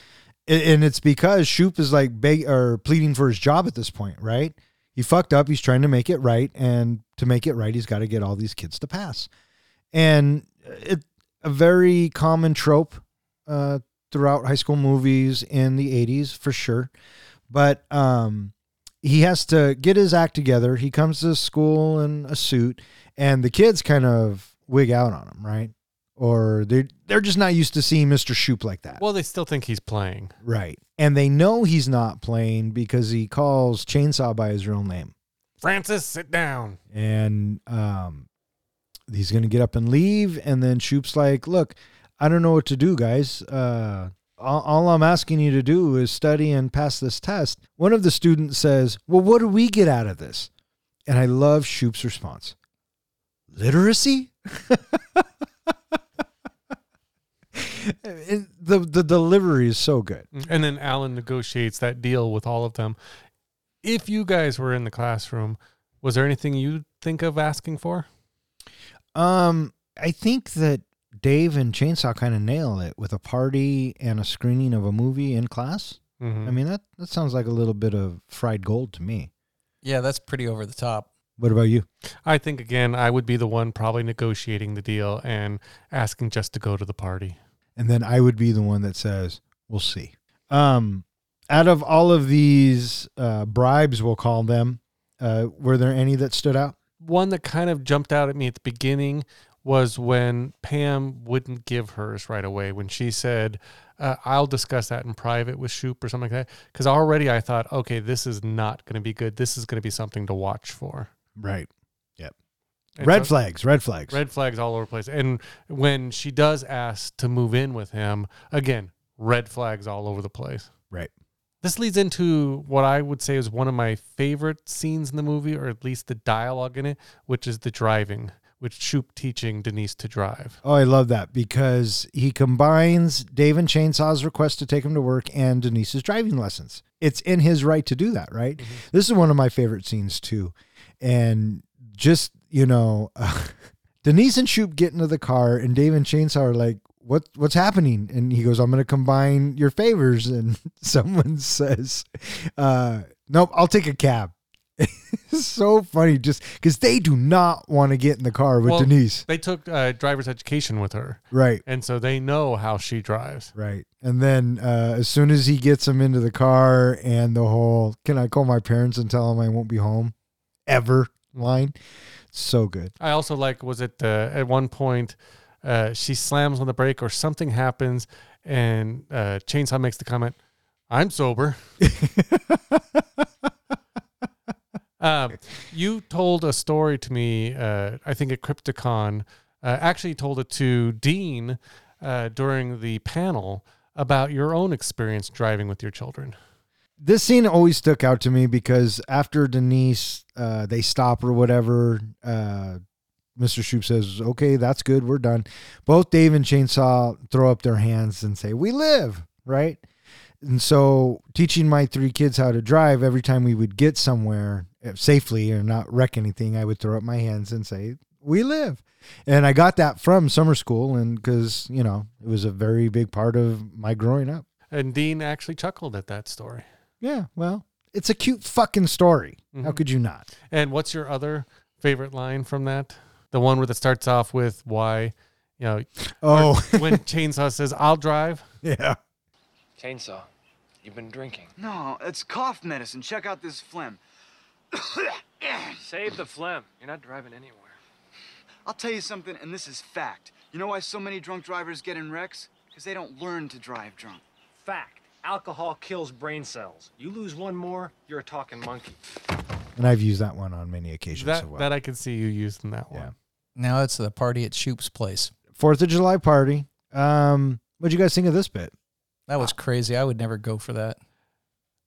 and it's because Shoop is like beg or pleading for his job at this point, right? He fucked up. He's trying to make it right, and to make it right, he's got to get all these kids to pass. And it a very common trope uh, throughout high school movies in the 80s for sure. But um, he has to get his act together. He comes to school in a suit, and the kids kind of wig out on him, right? Or they're, they're just not used to seeing Mr. Shoop like that. Well, they still think he's playing. right. And they know he's not playing because he calls Chainsaw by his real name. Francis, sit down. and um, he's gonna get up and leave. And then Shoop's like, "Look, I don't know what to do, guys. Uh, all, all I'm asking you to do is study and pass this test." One of the students says, "Well, what do we get out of this?" And I love Shoop's response: "Literacy." And the the delivery is so good. And then Alan negotiates that deal with all of them. If you guys were in the classroom, was there anything you'd think of asking for? Um, I think that Dave and Chainsaw kind of nail it with a party and a screening of a movie in class. Mhm. I mean that that sounds like a little bit of fried gold to me. Yeah, that's pretty over the top. What about you? I think again, I would be the one probably negotiating the deal and asking just to go to the party. And then I would be the one that says, "We'll see." Um, out of all of these uh, bribes, we'll call them, uh, were there any that stood out? One that kind of jumped out at me at the beginning was when Pam wouldn't give hers right away. When she said, uh, "I'll discuss that in private with Shoop" or something like that. Because already I thought, okay, this is not going to be good. This is going to be something to watch for. Right. Red flags. Red flags. Red flags all over the place. And when she does ask to move in with him, again, red flags all over the place. Right. This leads into what I would say is one of my favorite scenes in the movie, or at least the dialogue in it, which is the driving, with Shoop teaching Denise to drive. Oh, I love that because he combines Dave and Chainsaw's request to take him to work and Denise's driving lessons. It's in his right to do that, right? Mm-hmm. This is one of my favorite scenes too. And just, you know, Denise and Shoop get into the car and Dave and Chainsaw are like, what what's happening? And he goes, I'm gonna combine your favors. And someone says, uh, nope, I'll take a cab. it's so funny just because they do not want to get in the car with Well, Denise. They took uh, driver's education with her, Right. and so they know how she drives. Right. And then uh, as soon as he gets them into the car and the whole, can I call my parents and tell them I won't be home ever line? So good. I also like was it uh, at one point uh, she slams on the brake or something happens, and uh, Chainsaw makes the comment, "I'm sober." um, you told a story to me, uh, I think at Crypticon. Uh, actually, told it to Dean uh, during the panel about your own experience driving with your children. This scene always stuck out to me because after Denise, uh, they stop or whatever, uh, Mr. Shoop says, okay, that's good. We're done. Both Dave and Chainsaw throw up their hands and say, we live, right? And so teaching my three kids how to drive, every time we would get somewhere uh, safely or not wreck anything, I would throw up my hands and say, we live. And I got that from summer school and because, you know, it was a very big part of my growing up. And Dean actually chuckled at that story. Yeah, well, it's a cute fucking story. How Mhm. could you not? And what's your other favorite line from that? The one where it starts off with why, you know, Oh, when Chainsaw says, I'll drive. yeah. Chainsaw, you've been drinking. No, it's cough medicine. Check out this phlegm. Save the phlegm. You're not driving anywhere. I'll tell you something, and this is fact. You know why so many drunk drivers get in wrecks? Because they don't learn to drive drunk. Fact. Alcohol kills brain cells. You lose one more, you're a talking monkey. And I've used that one on many occasions That as well. that I can see you using that one. Yeah. Now it's the party at Shoop's place. Fourth of July party. Um, what'd you guys think of this bit? That was crazy. I would never go for that.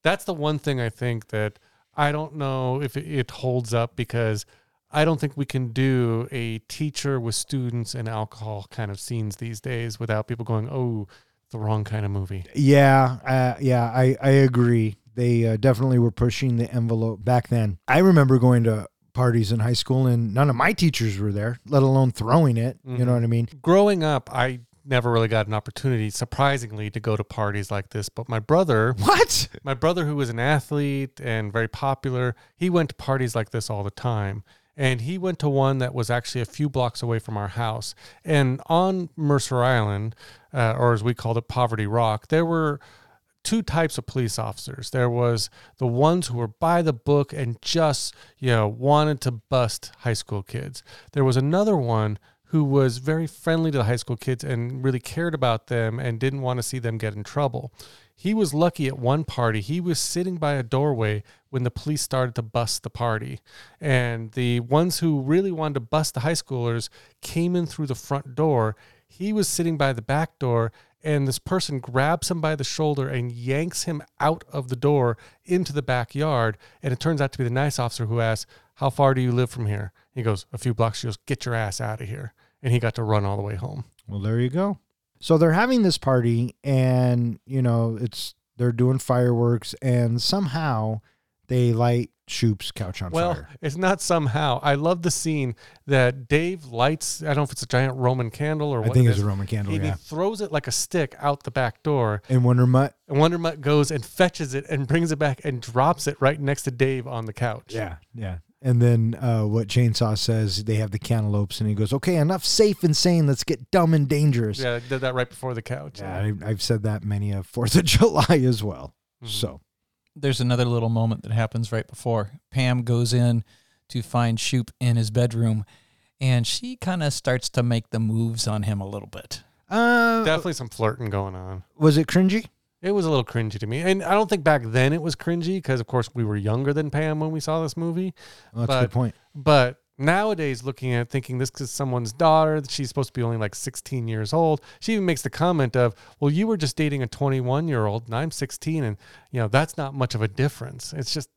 That's the one thing I think that I don't know if it, it holds up because I don't think we can do a teacher with students and alcohol kind of scenes these days without people going, "Oh, the wrong kind of movie." Yeah, uh, yeah, I, I agree. They uh, definitely were pushing the envelope back then. I remember going to parties in high school and none of my teachers were there, let alone throwing it. You know Mhm. what I mean? Growing up, I never really got an opportunity, surprisingly, to go to parties like this. But my brother, What? my brother, who was an athlete and very popular, he went to parties like this all the time. And he went to one that was actually a few blocks away from our house. And on Mercer Island, uh, or as we called it, Poverty Rock, there were two types of police officers. There was the ones who were by the book and just, you know, wanted to bust high school kids. There was another one who was very friendly to the high school kids and really cared about them and didn't want to see them get in trouble. He was lucky at one party. He was sitting by a doorway when the police started to bust the party. And the ones who really wanted to bust the high schoolers came in through the front door. He was sitting by the back door, and this person grabs him by the shoulder and yanks him out of the door into the backyard. And it turns out to be the nice officer who asks, How far do you live from here? He goes, A few blocks. She goes, Get your ass out of here. And he got to run all the way home. Well, there you go. So they're having this party, and you know it's they're doing fireworks, and somehow they light Shoop's couch on Well, fire. it's not somehow. I love the scene that Dave lights. I don't know if it's a giant Roman candle or I what. think it's a Roman candle. And Yeah. he throws it like a stick out the back door. And Wonder Mutt. And Wonder Mutt goes and fetches it and brings it back and drops it right next to Dave on the couch. Yeah, yeah. And then uh, what Chainsaw says, they have the cantaloupes, and he goes, "Okay, enough safe and sane. Let's get dumb and dangerous." Yeah, I did that right before the couch. Yeah, I, I've said that many a Fourth of July as well. Mhm. So There's another little moment that happens right before Pam goes in to find Shoop in his bedroom, and she kind of starts to make the moves on him a little bit. uh, Definitely some flirting going on. was it cringy? It was a little cringy to me. And I don't think back then it was cringy because, of course, we were younger than Pam when we saw this movie. Well, that's a good point. But nowadays, looking at it, thinking this is someone's daughter, that she's supposed to be only like 16 years old. She even makes the comment of, "Well, you were just dating a 21 year old, and I'm 16, and you know that's not much of a difference." It's just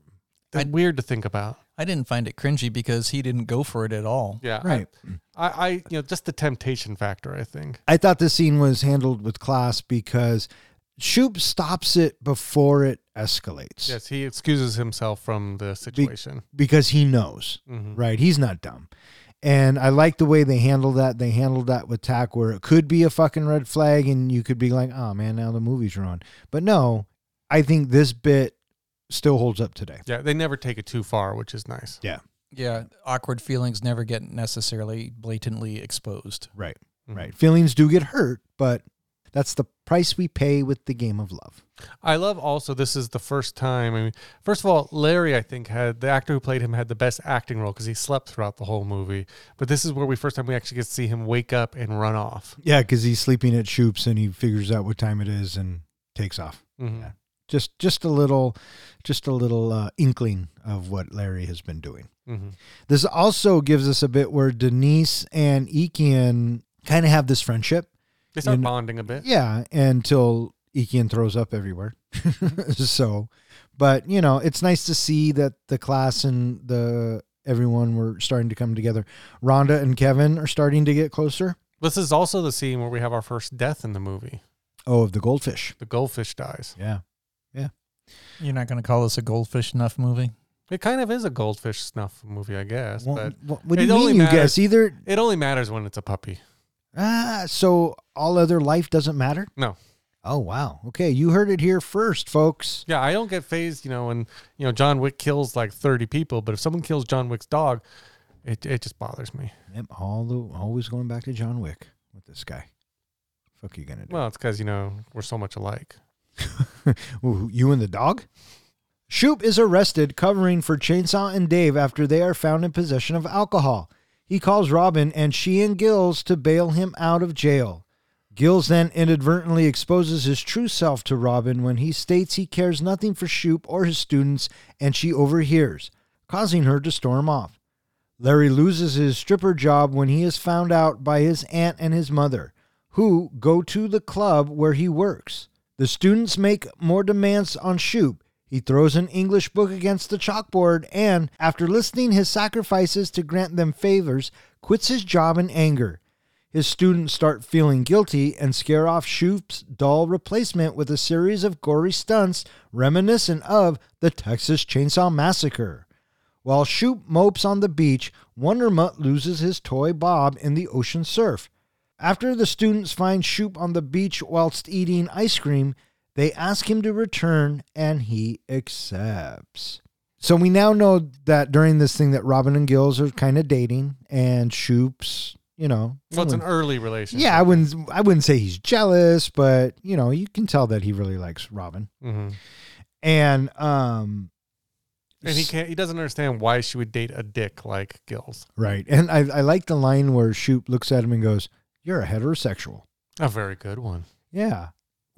I- weird to think about. I didn't find it cringy because he didn't go for it at all. Yeah, I- Right. I, I, you know, just the temptation factor. I think. I thought this scene was handled with class because Shoop stops it before it escalates. Yes, he excuses himself from the situation. Because he knows, Mhm. right? He's not dumb. And I like the way they handled that. They handled that with tack where it could be a fucking red flag and you could be like, oh man, now the movie's ruined. But no, I think this bit still holds up today. Yeah, they never take it too far, which is nice. Yeah. Yeah, awkward feelings never get necessarily blatantly exposed. Right. Mhm. Right. Feelings do get hurt, but that's the price we pay with the game of love. I love also this is the first time. I mean, first of all, Larry I think had the actor who played him had the best acting role because he slept throughout the whole movie. But this is where we first time we actually get to see him wake up and run off. Yeah, because he's sleeping at Shoop's and he figures out what time it is and takes off. Mhm. Yeah. Just just a little just a little uh, inkling of what Larry has been doing. Mhm. This also gives us a bit where Denise and Eakian kind of have this friendship. They start And- bonding a bit. Yeah, until Eakian throws up everywhere. so, but you know, it's nice to see that the class and the everyone were starting to come together. Rhonda and Kevin are starting to get closer. This is also the scene where we have our first death in the movie. Oh, of the goldfish. The goldfish dies. Yeah. Yeah. You're not going to call this a goldfish enough movie? It kind of is a goldfish snuff movie, I guess. What, but what, what do you only mean? You matters- guess either. it only matters when it's a puppy. Ah, so all other life doesn't matter. No. Oh wow. Okay, you heard it here first, folks. Yeah, I don't get phased, you know, when you know John Wick kills like thirty people, but if someone kills John Wick's dog, it it just bothers me. Yep, all the always going back to John Wick with this guy. Fuck you gonna do? Well, it's because you know we're so much alike. Ooh, you and the dog? Shoop is arrested covering for Chainsaw and Dave after they are found in possession of alcohol. He calls Robin and she and Gills to bail him out of jail. Gills then inadvertently exposes his true self to Robin when he states he cares nothing for Shoop or his students and she overhears, causing her to storm off. Larry loses his stripper job when he is found out by his aunt and his mother, who go to the club where he works. The students make more demands on Shoop. He throws an English book against the chalkboard and, after listing his sacrifices to grant them favors, quits his job in anger. His students start feeling guilty and scare off Shoop's dull replacement with a series of gory stunts reminiscent of the Texas Chainsaw Massacre. While Shoop mopes on the beach, Wondermutt loses his toy Bob in the ocean surf. After the students find Shoop on the beach whilst eating ice cream, they ask him to return and he accepts. So we now know that during this thing that Robin and Gills are kind of dating and Shoop's, you know, Well, it's an early relationship. yeah, I wouldn't I wouldn't say he's jealous, but you know, you can tell that he really likes Robin. hmm And um And he can't. He doesn't understand why she would date a dick like Gills. right. And I I like the line where Shoop looks at him and goes, "You're a heterosexual." A very good one. Yeah.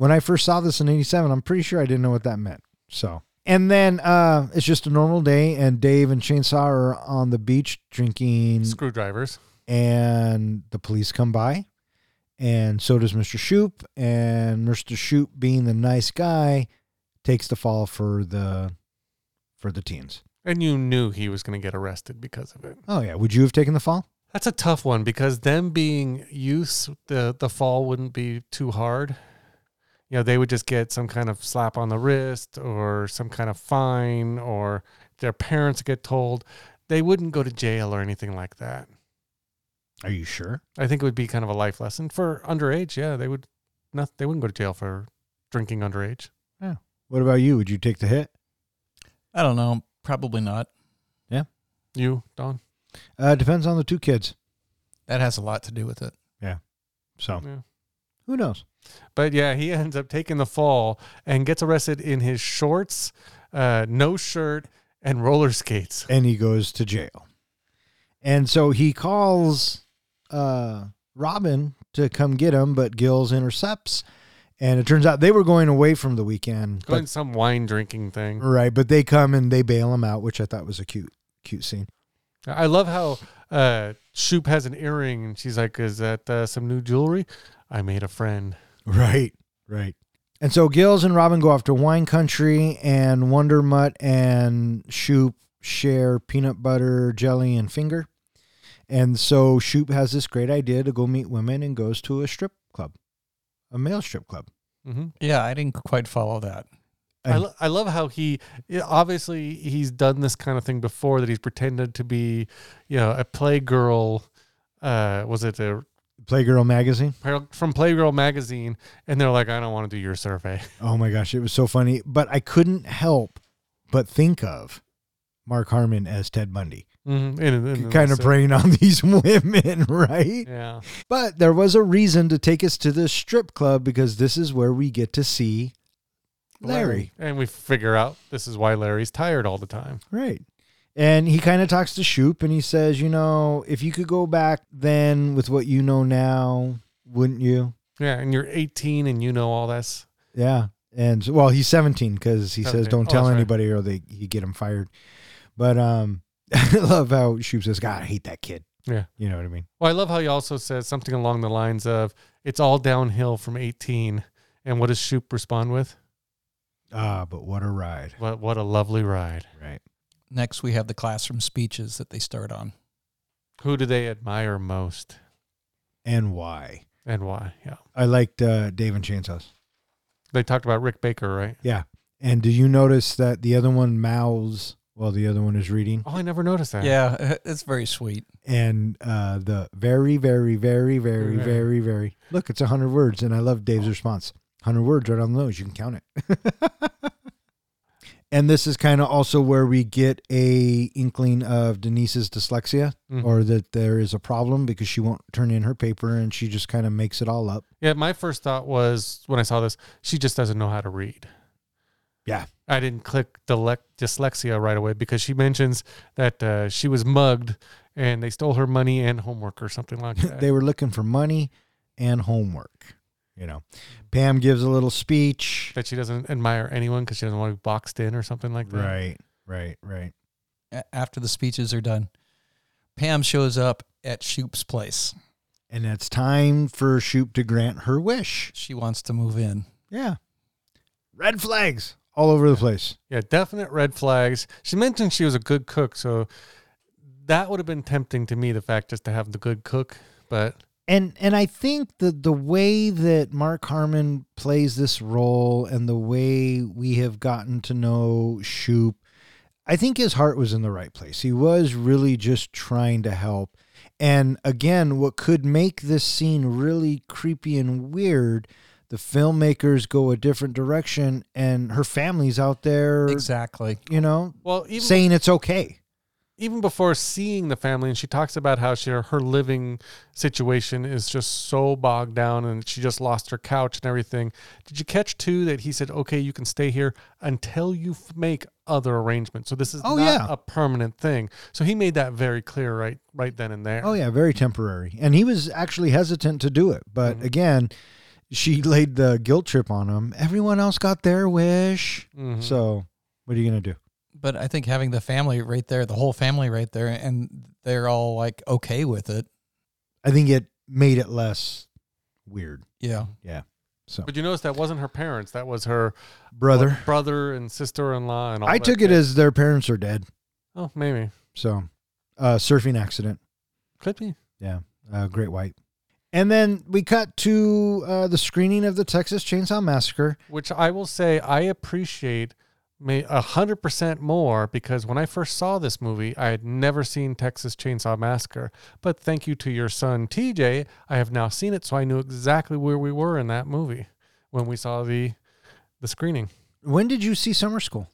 When I first saw this in 87, I'm pretty sure I didn't know what that meant. So, and then uh, it's just a normal day, and Dave and Chainsaw are on the beach drinking, Screwdrivers. and the police come by, and so does Mr. Shoop, and Mr. Shoop, being the nice guy, takes the fall for the for the teens. And you knew he was going to get arrested because of it. Oh yeah, would you have taken the fall? That's a tough one because them being youths, the the fall wouldn't be too hard. You know, they would just get some kind of slap on the wrist or some kind of fine or their parents get told. They wouldn't go to jail or anything like that. Are you sure? I think it would be kind of a life lesson for underage. Yeah, they would not they wouldn't go to jail for drinking underage. Yeah. What about you? Would you take the hit? I don't know. Probably not. Yeah. You, Don? Uh, depends on the two kids. That has a lot to do with it. Yeah. So Yeah. who knows? But yeah, he ends up taking the fall and gets arrested in his shorts, uh, no shirt, and roller skates. and he goes to jail. And so he calls uh, Robin to come get him, but Gills intercepts. And it turns out they were going away from the weekend. Going But, some wine drinking thing. right, but they come and they bail him out, which I thought was a cute, cute scene. I love how uh, Shoop has an earring and she's like, Is that uh, some new jewelry? I made a friend. Right, right. And so Gills and Robin go off to wine country, and Wonder Mutt and Shoop share peanut butter, jelly, and finger. And so Shoop has this great idea to go meet women and goes to a strip club, a male strip club. hmm Yeah, I didn't quite follow that. I, lo- I love how he obviously he's done this kind of thing before that he's pretended to be, you know, a playgirl. Uh, was it a Playgirl magazine. from Playgirl magazine? And they're like, I don't want to do your survey. Oh my gosh, it was so funny. But I couldn't help but think of Mark Harmon as Ted Bundy, Mm-hmm. And, and, kind of so- preying on these women, right? Yeah. But there was a reason to take us to the strip club because this is where we get to see Larry. And we figure out this is why Larry's tired all the time. Right. And he kind of talks to Shoop and he says, you know, if you could go back then with what you know now, wouldn't you? Yeah. And you're 18 and you know all this. Yeah. And well, he's 17 because he says, don't Oh, tell that's right. anybody or they he get him fired. But um, I love how Shoop says, God, I hate that kid. Yeah. You know what I mean? Well, I love how he also says something along the lines of, it's all downhill from 18. And what does Shoop respond with? Ah, but what a ride. What, what a lovely ride. Right. Next, we have the classroom speeches that they start on. Who do they admire most And why? and why? Yeah. I liked uh, Dave and Chainsaws. They talked about Rick Baker, right? Yeah. And do you notice that the other one mouths while the other one is reading? Oh, I never noticed that. Yeah, it's very sweet. and uh, the very, very, very, very, Very. very, very. Look, it's a hundred words, and I love Dave's response. Hundred words right on the nose. You can count it. And this is kind of also where we get a inkling of Denise's dyslexia Mhm. or that there is a problem because she won't turn in her paper and she just kind of makes it all up. Yeah, my first thought was when I saw this, she just doesn't know how to read. Yeah. I didn't click dyle- dyslexia right away because she mentions that uh, she was mugged and they stole her money and homework or something like that. they were looking for money and homework. You know, Pam gives a little speech. that she doesn't admire anyone because she doesn't want to be boxed in or something like that. Right, right, right. A- After the speeches are done, Pam shows up at Shoop's place. And it's time for Shoop to grant her wish. She wants to move in. Yeah. Red flags all over the place. Yeah, definite red flags. She mentioned she was a good cook, so that would have been tempting to me. The fact just to have the good cook, but and and I think that the way that Mark Harmon plays this role and the way we have gotten to know Shoop, I think his heart was in the right place. He was really just trying to help. And again, what could make this scene really creepy and weird, the filmmakers go a different direction and her family's out there, Exactly. you know, well, even saying it's okay. Even before seeing the family, and she talks about how she her living situation is just so bogged down, and she just lost her couch and everything. Did you catch too that he said, "Okay, you can stay here until you f- make other arrangements." So this is Oh, not yeah. a permanent thing. So he made that very clear right right then and there. Oh yeah, very temporary. And he was actually hesitant to do it, but Mhm. again, she laid the guilt trip on him. Everyone else got their wish. Mhm. So, what are you going to do? But I think having the family right there, the whole family right there, and they're all like okay with it. I think it made it less weird. Yeah. Yeah. So, But you notice that wasn't her parents. That was her brother, brother and sister-in-law, and all I that took it as their parents are dead. oh maybe So, uh surfing accident. could be. Yeah, uh, Great White. And then we cut to uh, the screening of the Texas Chainsaw Massacre. which I will say I appreciate may a hundred percent more because when I first saw this movie, I had never seen Texas Chainsaw Massacre. But thank you to your son TJ, I have now seen it, so I knew exactly where we were in that movie when we saw the the screening. When did you see Summer School?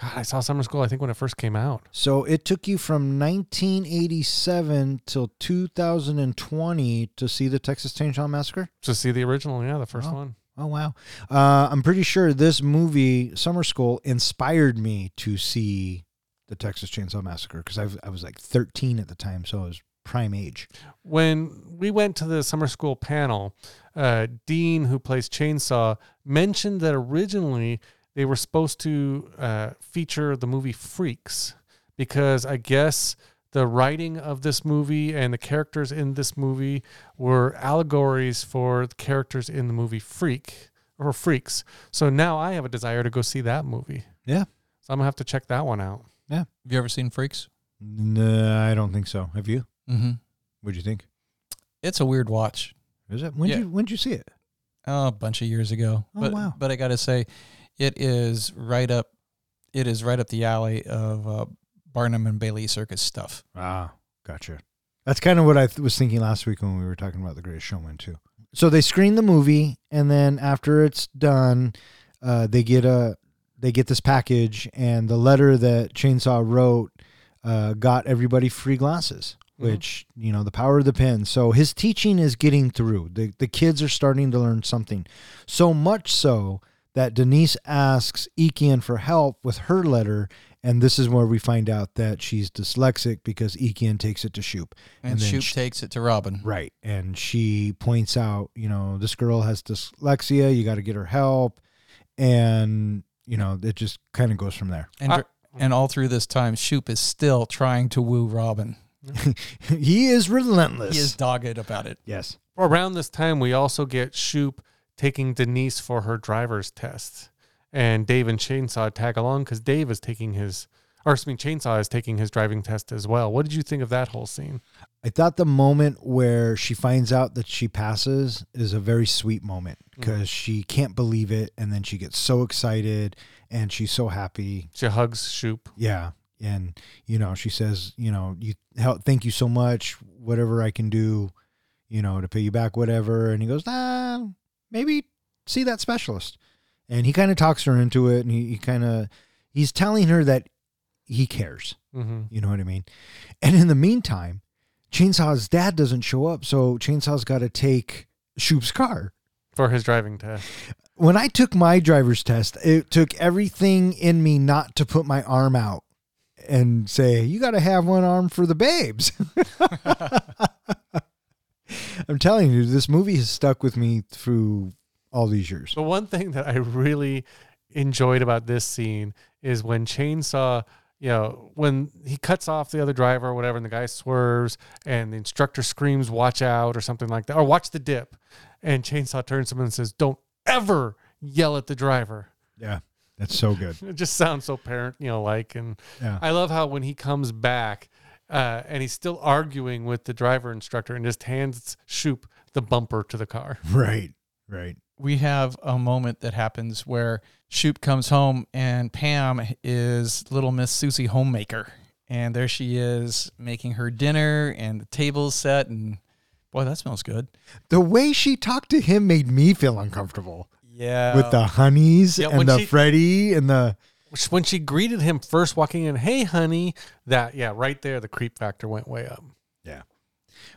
God, I saw Summer School. I think when it first came out. So it took you from 1987 till 2020 to see the Texas Chainsaw Massacre. To see the original, yeah, the first Oh. one. Oh wow! Uh, I'm pretty sure this movie, Summer School, inspired me to see the Texas Chainsaw Massacre because I was like 13 at the time, so I was prime age. when we went to the summer school panel, uh, Dean, who plays Chainsaw, mentioned that originally they were supposed to uh, feature the movie Freaks because I guess the writing of this movie and the characters in this movie were allegories for the characters in the movie Freak or Freaks. So now I have a desire to go see that movie. Yeah. So I'm gonna have to check that one out. Yeah. Have you ever seen Freaks? No, I don't think so. Have you? Mm-hmm. What'd you think? It's a weird watch. Is it? When Yeah. you when did you see it? Oh, a bunch of years ago. Oh, but, wow. But I got to say, it is right up. It is right up the alley of uh, Barnum and Bailey Circus stuff. Ah, gotcha. That's kind of what I th- was thinking last week when we were talking about The Greatest Showman too. So they screen the movie, and then after it's done, uh, they get a they get this package, and the letter that Chainsaw wrote uh, got everybody free glasses. Mhm. Which you know the power of the pen. So his teaching is getting through. The the kids are starting to learn something, so much so that Denise asks Eakian for help with her letter, and this is where we find out that she's dyslexic because Eakian takes it to Shoop. And, And then Shoop sh- takes it to Robin. Right. And she points out, you know, this girl has dyslexia, you got to get her help. And, you know, it just kind of goes from there. And, I- and all through this time, Shoop is still trying to woo Robin. he is relentless. He is dogged about it. Yes. around this time, we also get Shoop taking Denise for her driver's test, and Dave and Chainsaw tag along because Dave is taking his, or I mean, Chainsaw is taking his driving test as well. What did you think of that whole scene? I thought the moment where she finds out that she passes is a very sweet moment because she can't believe it. And then she gets so excited and she's so happy. She hugs Shoop. Yeah. And, you know, she says, you know, you help, thank you so much. Whatever I can do, you know, to pay you back, whatever. And he goes, ah, maybe see that specialist. And he kind of talks her into it. And he, he kind of, he's telling her that he cares. Mm-hmm. You know what I mean? And in the meantime, Chainsaw's dad doesn't show up, so Chainsaw's got to take Shoop's car. For his driving test. When I took my driver's test, it took everything in me not to put my arm out and say, "You got to have one arm for the babes." I'm telling you, this movie has stuck with me through all these years. The one thing that I really enjoyed about this scene is when Chainsaw, you know, when he cuts off the other driver or whatever, and the guy swerves, and the instructor screams, "Watch out!" or something like that, or "Watch the dip," and Chainsaw turns to him and says, "Don't ever yell at the driver." Yeah, that's so good. It just sounds so parent, you know, like. And Yeah. I love how when he comes back, uh, and he's still arguing with the driver instructor, and just hands Shoop the bumper to the car. Right, right. we have a moment that happens where Shoop comes home and Pam is little Miss Susie homemaker. And there she is making her dinner and the table's set and boy, that smells good. The way she talked to him made me feel uncomfortable Yeah. with the honeys Yeah, and the she- Freddie and the When she greeted him first walking in, hey, honey, that, yeah, right there, the creep factor went way up. yeah.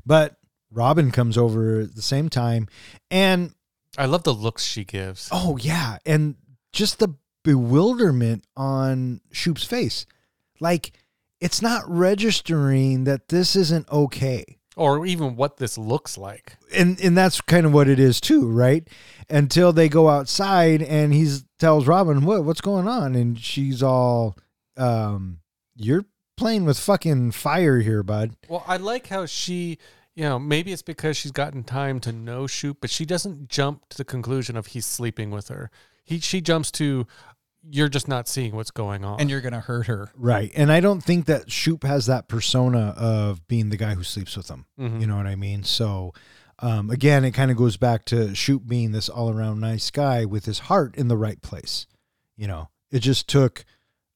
But Robin comes over at the same time, and I love the looks she gives. oh yeah, and just the bewilderment on Shoop's face, like it's not registering that this isn't okay. Or even what this looks like. and and that's kind of what it is too, right? Until they go outside and he tells Robin, "What what's going on?" and she's all, um, "You're playing with fucking fire here, bud." Well, I like how she, you know, maybe it's because she's gotten time to know Shoop, but she doesn't jump to the conclusion of he's sleeping with her. He she jumps to you're just not seeing what's going on. and you're going to hurt her. Right, and I don't think that Shoop has that persona of being the guy who sleeps with them. Mhm. You know what I mean? So. Um, again, it kind of goes back to Shoop being this all around nice guy with his heart in the right place. You know, it just took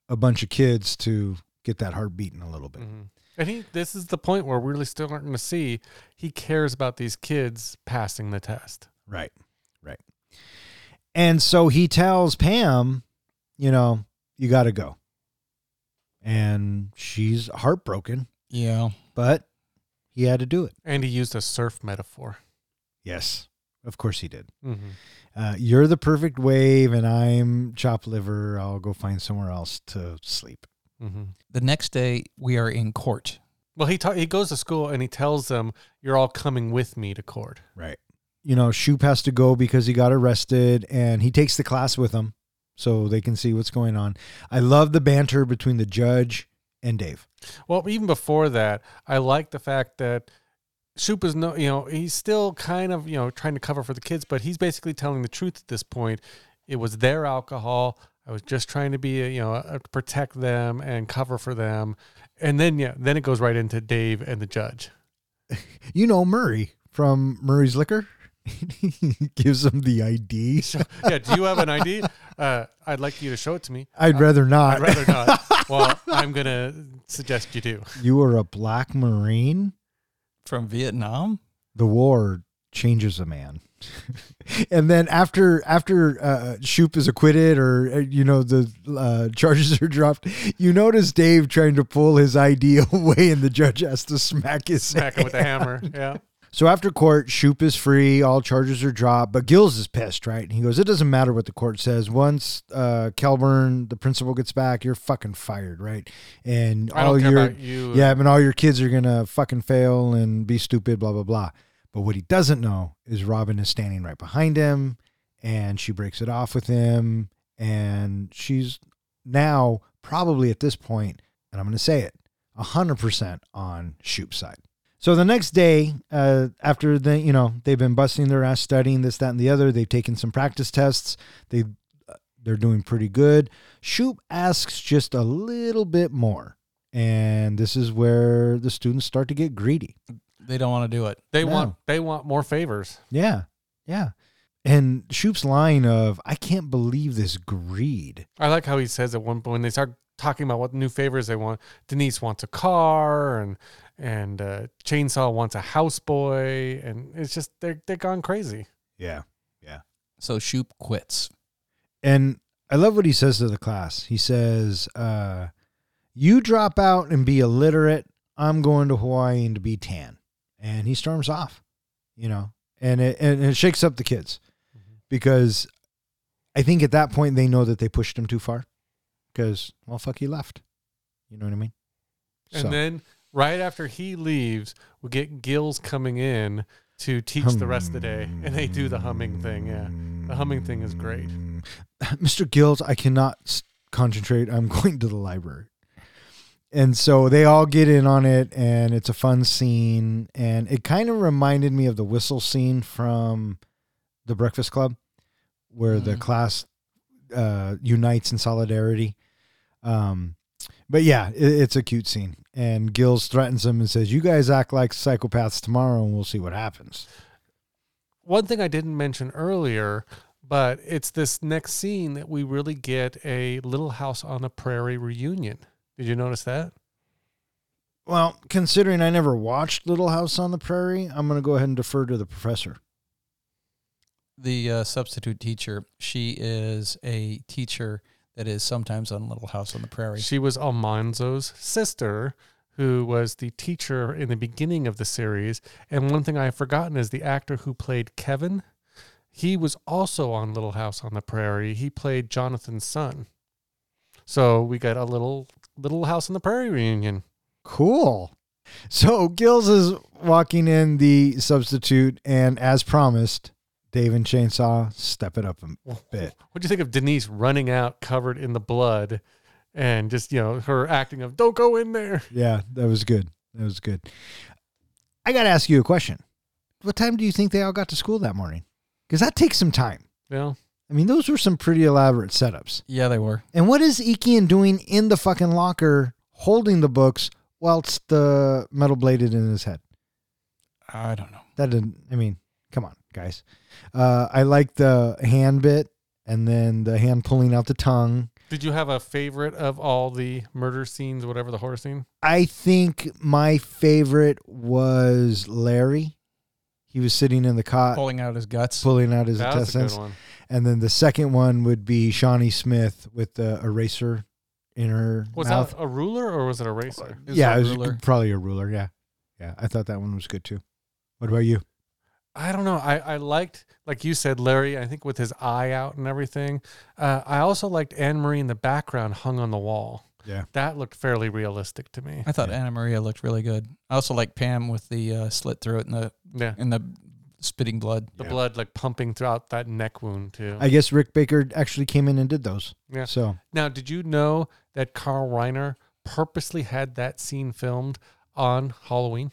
a bunch of kids to get that heart beating a little bit. Mhm. And he this is the point where we're really still starting to see he cares about these kids passing the test. Right. Right. And so he tells Pam, you know, you got to go. And she's heartbroken, Yeah. but he had to do it. And he used a surf metaphor. Yes. Of course he did. Mm-hmm. Uh, you're the perfect wave, and I'm chop liver. I'll go find somewhere else to sleep. Mm-hmm. The next day, we are in court. Well, he ta- he goes to school and he tells them, "You're all coming with me to court." Right. You know, Shoop has to go because he got arrested, and he takes the class with him so they can see what's going on. I love the banter between the judge and Dave. Well, even before that, I like the fact that Shoop is no, you know, he's still kind of, you know, trying to cover for the kids, but he's basically telling the truth at this point. It was their alcohol. I was just trying to be, you know, uh, protect them and cover for them. And then, yeah, then it goes right into Dave and the judge. You know Murray from Murray's Liquor. He gives him the ID. yeah, do you have an ID? Uh, I'd like you to show it to me. I'd rather not. I'd rather not. well, I'm gonna suggest you do. you are a black Marine. From Vietnam? The war changes a man. and then after after uh, Shoop is acquitted or uh, you know the uh, charges are dropped, you notice Dave trying to pull his ID away, and the judge has to smack his Smack him with a hammer. Yeah. So after court, Shoop is free, all charges are dropped, but Gills is pissed, right? And he goes, It doesn't matter what the court says. Once uh Kelburn, the principal gets back, you're fucking fired, right? And I all your you. Yeah, and all your kids are gonna fucking fail and be stupid, blah blah blah. But what he doesn't know is Robin is standing right behind him and she breaks it off with him. And she's now probably at this point, and I'm gonna say it, hundred percent on Shoop's side. So the next day, uh, after the you know they've been busting their ass studying this, that, and the other, they've taken some practice tests. They uh, they're doing pretty good. Shoop asks just a little bit more, and this is where the students start to get greedy. They don't want to do it. They No. want they want more favors. Yeah, yeah. And Shoop's line of "I can't believe this greed." I like how he says at one point when they start talking about what new favors they want. Denise wants a car, and and uh, Chainsaw wants a houseboy, and it's just they're they're gone crazy. Yeah, yeah. So Shoop quits. and I love what he says to the class. He says, uh, "You drop out and be illiterate. I'm going to Hawaii and to be tan." And he storms off, you know, and it and it shakes up the kids because I think at that point they know that they pushed him too far. Because well, fuck, he left. You know what I mean? And So- then right after he leaves, we get Gills coming in to teach the rest of the day, and they do the humming thing. Yeah, the humming thing is great. Mr. Gills, I cannot concentrate. I'm going to the library. And so they all get in on it, and it's a fun scene. And it kind of reminded me of the whistle scene from The Breakfast Club, where the Mhm. class uh, unites in solidarity. Um, but yeah, it, it's a cute scene. And Gills threatens them and says, You guys act like psychopaths tomorrow, and we'll see what happens. One thing I didn't mention earlier, but it's this next scene that we really get a Little House on the Prairie reunion. Did you notice that? Well, considering I never watched Little House on the Prairie, I'm going to go ahead and defer to the professor. The uh, substitute teacher, she is a teacher that is sometimes on Little House on the Prairie. She was Almanzo's sister, who was the teacher in the beginning of the series. And one thing I have forgotten is the actor who played Kevin. He was also on Little House on the Prairie. He played Jonathan's son. So we got a little Little House on the Prairie reunion. Cool. So Gills is walking in the substitute, and as promised, Dave and Chainsaw step it up a bit. What do you think of Denise running out covered in the blood and just, you know, her acting of don't go in there? Yeah, that was good. That was good. I got to ask you a question. What time do you think they all got to school that morning? Because that takes some time. You know? I mean, those were some pretty elaborate setups. yeah, they were. And what is Eakian doing in the fucking locker holding the books whilst the metal bladed in his head? I don't know. That didn't, I mean, come on, guys. Uh, I like the hand bit and then the hand pulling out the tongue. Did you have a favorite of all the murder scenes, whatever the horror scene? I think my favorite was Larry. He was sitting in the cot Pulling out his guts. pulling out his That was a intestines. good one. And then the second one would be Shawnee Smith with the eraser in her Was mouth. that a ruler or was it a racer? It yeah, a it was ruler. probably a ruler. Yeah. Yeah. I thought that one was good too. What about you? I don't know. I, I liked, like you said, Larry, I think with his eye out and everything. Uh, I also liked Anne Marie in the background hung on the wall. Yeah. That looked fairly realistic to me. I thought Anna Maria looked really good. I also like Pam with the uh, slit through it and the Yeah. and the spitting blood. The Yeah. blood like pumping throughout that neck wound too. I guess Rick Baker actually came in and did those. Yeah. So now, did you know that Carl Reiner purposely had that scene filmed on Halloween?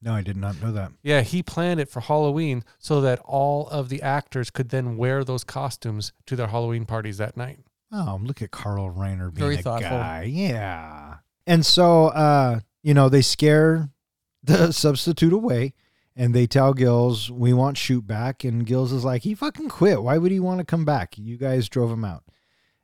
No, I did not know that. Yeah, he planned it for Halloween so that all of the actors could then wear those costumes to their Halloween parties that night. Oh, look at Carl Reiner being Very a thoughtful. guy. Yeah. And so, uh, you know, they scare the substitute away and they tell Gills, we want Shoop back. And Gills is like, he fucking quit. Why would he want to come back? You guys drove him out.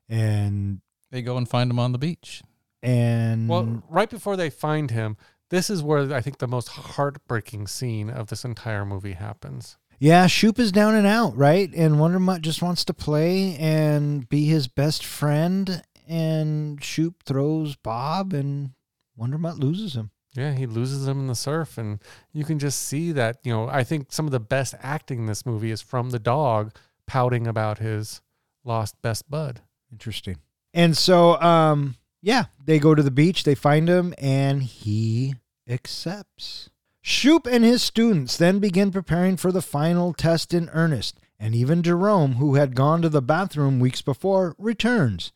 And, They go and find him on the beach. and Well, right before they find him, this is where I think the most heartbreaking scene of this entire movie happens. yeah, Shoop is down and out, right? And Wonder Mutt just wants to play and be his best friend. And Shoop throws Bob and Wonder Mutt loses him. Yeah, he loses him in the surf, and you can just see that. You know, I think some of the best acting in this movie is from the dog pouting about his lost best bud. Interesting. And so, um, yeah, they go to the beach, they find him, and he accepts. Shoop and his students then begin preparing for the final test in earnest, and even Jerome, who had gone to the bathroom weeks before, returns.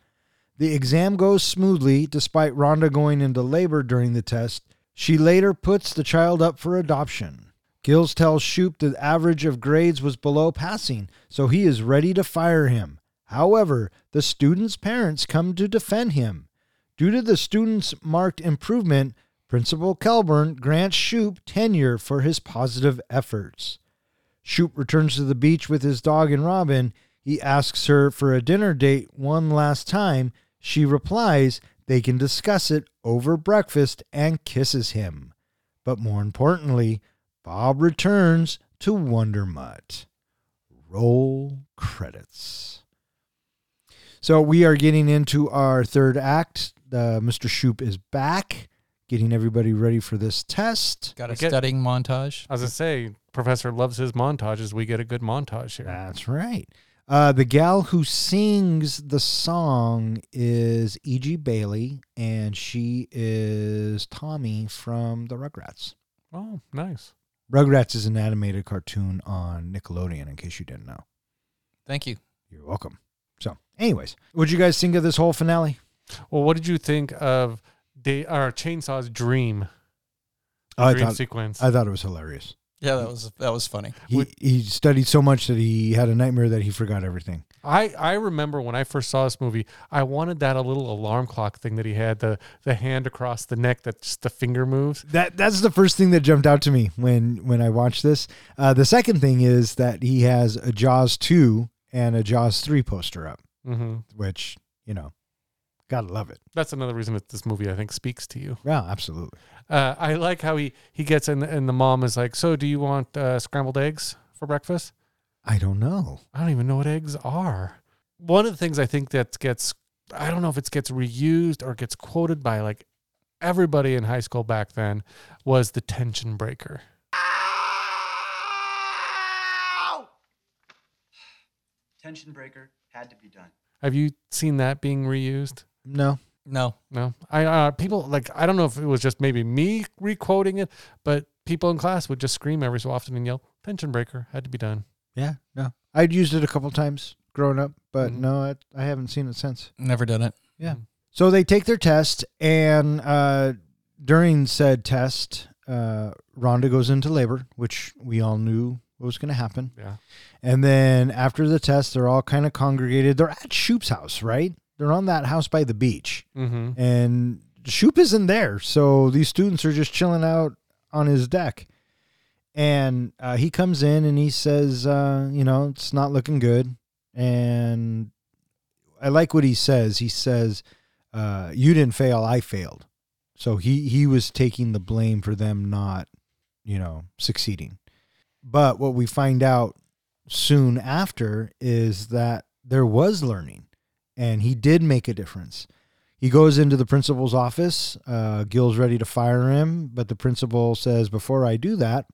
The exam goes smoothly despite Rhonda going into labor during the test. She later puts the child up for adoption. Gills tells Shoop the average of grades was below passing, so he is ready to fire him. However, the student's parents come to defend him. Due to the student's marked improvement, Principal Kelburn grants Shoop tenure for his positive efforts. Shoop returns to the beach with his dog and Robin. He asks her for a dinner date one last time. She replies they can discuss it over breakfast and kisses him. But more importantly, Bob returns to Wonder Mutt. Roll credits. So we are getting into our third act. Uh, Mr. Shoop is back, getting everybody ready for this test. Got a We get- studying montage. As I say, Professor loves his montages. We get a good montage here. That's right. Uh, the gal who sings the song is E.G. Daily, and she is Tommy from the Rugrats. Oh, nice. Rugrats is an animated cartoon on Nickelodeon, in case you didn't know. Thank you. You're welcome. So, anyways, what'd you guys think of this whole finale? Well, what did you think of Day or Chainsaw's dream? I dream thought sequence. I thought it was hilarious. Yeah, that was that was funny. He, he studied so much that he had a nightmare that he forgot everything. I, I remember when I first saw this movie, I wanted that a little alarm clock thing that he had the the hand across the neck that just the finger moves. That that's the first thing that jumped out to me when when I watched this. Uh, the second thing is that he has a Jaws two and a Jaws three poster up, hmm which you know, gotta love it. That's another reason that this movie I think speaks to you. Yeah, absolutely. Uh, I like how he he gets in and the mom is like, "So, do you want uh, scrambled eggs for breakfast?" I don't know. I don't even know what eggs are. One of the things I think that gets I don't know if it gets reused or gets quoted by like everybody in high school back then was the tension breaker. Tension breaker had to be done. Have you seen that being reused? No, No, No, I uh, people like I don't know if it was just maybe me requoting it, but people in class would just scream every so often and yell, "Tension breaker had to be done." yeah, no. I'd used it a couple times growing up, but Mhm. no, I, I haven't seen it since. never done it. Yeah. So they take their test, and uh, during said test, uh, Rhonda goes into labor, which we all knew was going to happen. Yeah, And then after the test, they're all kind of congregated. They're at Shoop's house, right? They're on that house by the beach, mm-hmm. and Shoop isn't there. So these students are just chilling out on his deck. And uh, he comes in and he says, uh, you know, it's not looking good. And I like what he says. He says, uh, you didn't fail, I failed. So he, he was taking the blame for them not, you know, succeeding. But what we find out soon after is that there was learning and he did make a difference. He goes into the principal's office. Uh, Gil's ready to fire him, but the principal says, Before I do that,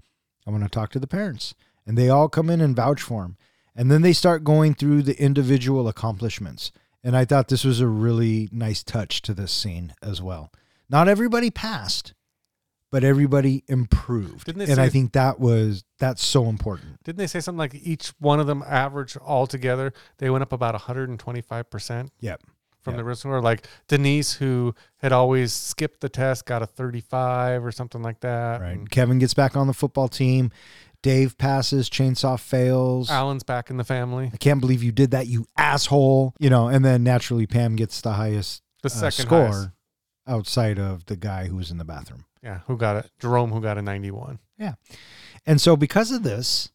I want to talk to the parents. And they all come in and vouch for him. And then they start going through the individual accomplishments. And I thought this was a really nice touch to this scene as well. Not everybody passed, but everybody improved. Didn't they and I think that was that's so important. Didn't they say something like each one of them average altogether they went up about 125 percent Yep. from Yep. the original? Or like Denise, who had always skipped the test, got a 35 or something like that. Right. And Kevin gets back on the football team. Dave passes. Chainsaw fails. Alan's back in the family. I can't believe you did that, you asshole. You know, and then naturally Pam gets the highest The uh, second score highest. outside of the guy who was in the bathroom. Yeah, who got it? Jerome, who got a 91. Yeah. And so because of this,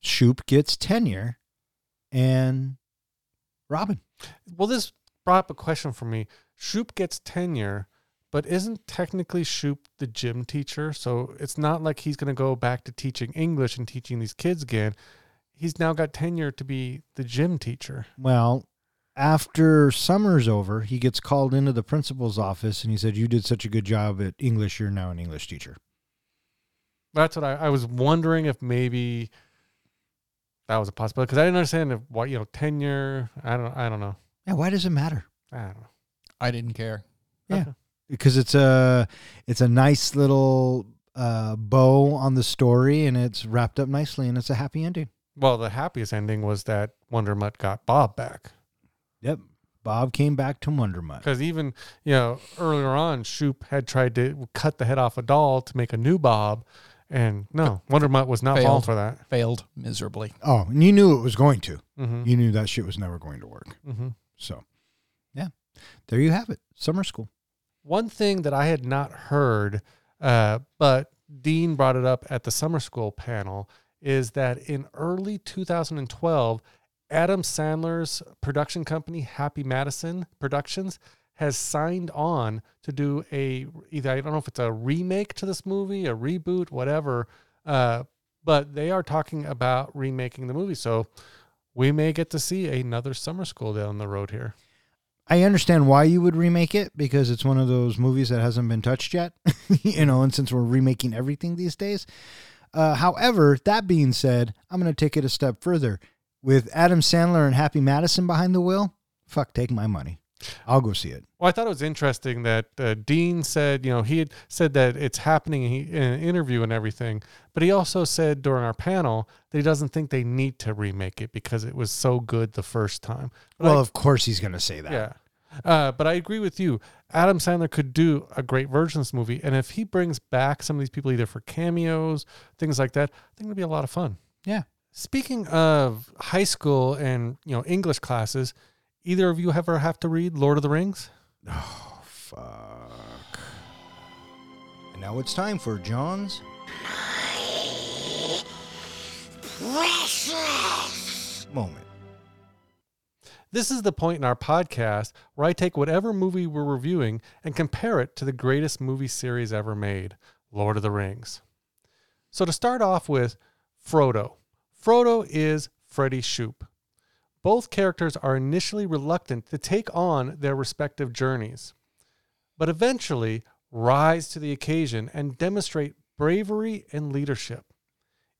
Shoop gets tenure and Robin. Well, this brought up a question for me. Shoop gets tenure, but isn't technically Shoop the gym teacher? So it's not like he's going to go back to teaching English and teaching these kids again. He's now got tenure to be the gym teacher. Well, after summer's over, he gets called into the principal's office and he said, You did such a good job at English, you're now an English teacher. That's what I, I was wondering if maybe that was a possibility because I didn't understand if what you know tenure. I don't. I don't know. Yeah, why does it matter? I don't know. I didn't care. Yeah. Okay. because it's a it's a nice little uh, bow on the story and it's wrapped up nicely and it's a happy ending. Well, the happiest ending was that Wonder Mutt got Bob back. Yep. Bob came back to Wonder Mutt. Because even you know earlier on, Shoop had tried to cut the head off a doll to make a new Bob, and no, Wonder Mutt was not falling Failed. for that. Failed miserably. Oh, and you knew it was going to. Mm-hmm. You knew that shit was never going to work. Mm-hmm. So, yeah, there you have it. Summer school. One thing that I had not heard, uh, but Dean brought it up at the summer school panel, is that in early 2012, Adam Sandler's production company, Happy Madison Productions, has signed on to do a either I don't know if it's a remake to this movie, a reboot, whatever. Uh, but they are talking about remaking the movie. So we may get to see another summer school down the road here. I understand why you would remake it because it's one of those movies that hasn't been touched yet, you know, and since we're remaking everything these days. Uh, however, that being said, I'm going to take it a step further. With Adam Sandler and Happy Madison behind the wheel, fuck, take my money. I'll go see it. Well, I thought it was interesting that uh, Dean said, you know, he had said that it's happening in an interview and everything, but he also said during our panel that he doesn't think they need to remake it because it was so good the first time. But Well, I- of course he's going to say that. yeah. Uh, but I agree with you. Adam Sandler could do a great version of this movie. And if he brings back some of these people, either for cameos, things like that, I think it'll be a lot of fun. Yeah. Speaking of high school and you know English classes, either of you ever have to read Lord of the Rings? Oh, fuck. And now it's time for John's. Precious moment. This is the point in our podcast where I take whatever movie we're reviewing and compare it to the greatest movie series ever made, Lord of the Rings. So to start off with, Frodo. Frodo is Freddy Shoop. Both characters are initially reluctant to take on their respective journeys, but eventually rise to the occasion and demonstrate bravery and leadership.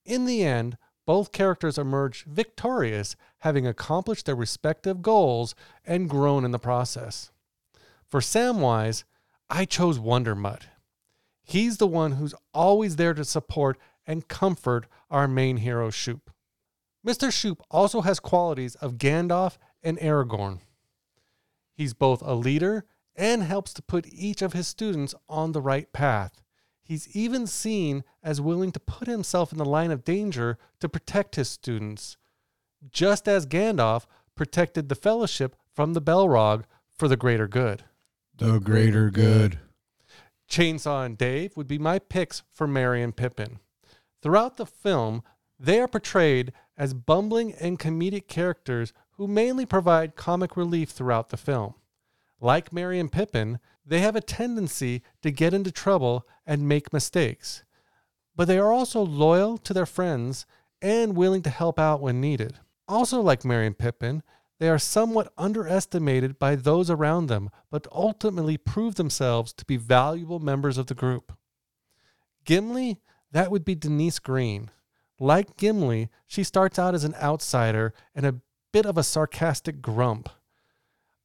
In the end, both characters emerge victorious, having accomplished their respective goals and grown in the process. For Samwise, I chose Wonder Mutt. He's the one who's always there to support and comfort our main hero, Shoop. Mr. Shoop also has qualities of Gandalf and Aragorn. He's both a leader and helps to put each of his students on the right path. He's even seen as willing to put himself in the line of danger to protect his students, just as Gandalf protected the Fellowship from the Balrog for the greater good. The greater good. Chainsaw and Dave would be my picks for Merry and Pippin. Throughout the film, they are portrayed as bumbling and comedic characters who mainly provide comic relief throughout the film. Like Merry and Pippin, they have a tendency to get into trouble and make mistakes, but they are also loyal to their friends and willing to help out when needed. Also, like Merry and Pippin, they are somewhat underestimated by those around them, but ultimately prove themselves to be valuable members of the group. Gimli, that would be Denise Green. Like Gimli, she starts out as an outsider and a bit of a sarcastic grump.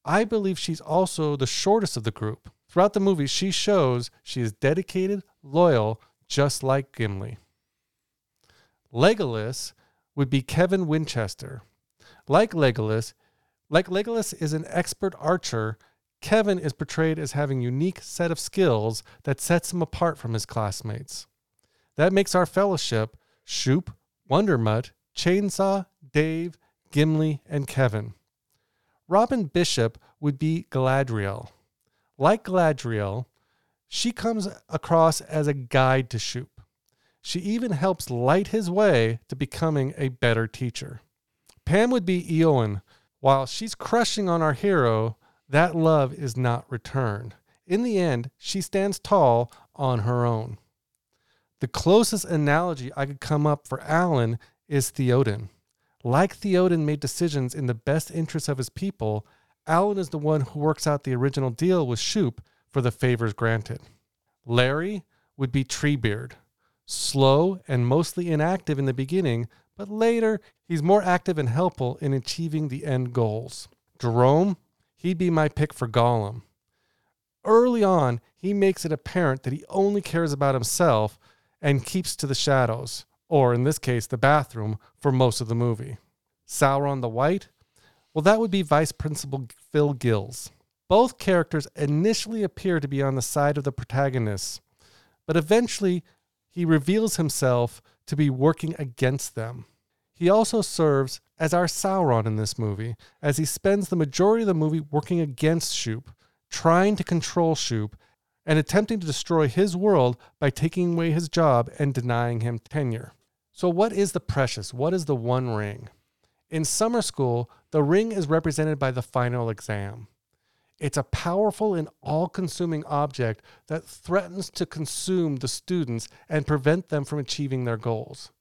I believe she's also the shortest of the group. Throughout the movie, she shows she is dedicated, loyal, just like Gimli. Legolas would be Kevin Winchester. Like Legolas, like Legolas is an expert archer, Kevin is portrayed as having unique set of skills that sets him apart from his classmates. That makes our fellowship Shoop, Wondermutt, Chainsaw, Dave, Gimli, and Kevin. Robin Bishop would be Galadriel. Like Galadriel, she comes across as a guide to Shoop. She even helps light his way to becoming a better teacher. Pam would be Eowyn. While she's crushing on our hero, that love is not returned. In the end, she stands tall on her own. The closest analogy I could come up for Alan is Theoden. Like Theoden made decisions in the best interests of his people, Alan is the one who works out the original deal with Shoop for the favors granted. Larry would be Treebeard. Slow and mostly inactive in the beginning, but later he's more active and helpful in achieving the end goals. Jerome, he'd be my pick for Gollum. Early on, he makes it apparent that he only cares about himself and keeps to the shadows, or in this case, the bathroom, for most of the movie. Sauron the White? Well, that would be Vice Principal Phil Gills. Both characters initially appear to be on the side of the protagonists, but eventually he reveals himself to be working against them. He also serves as our Sauron in this movie, as he spends the majority of the movie working against Shoop, trying to control Shoop, and attempting to destroy his world by taking away his job and denying him tenure. So, what is the precious? What is the one ring? In summer school, the ring is represented by the final exam. It's a powerful and all consuming object that threatens to consume the students and prevent them from achieving their goals.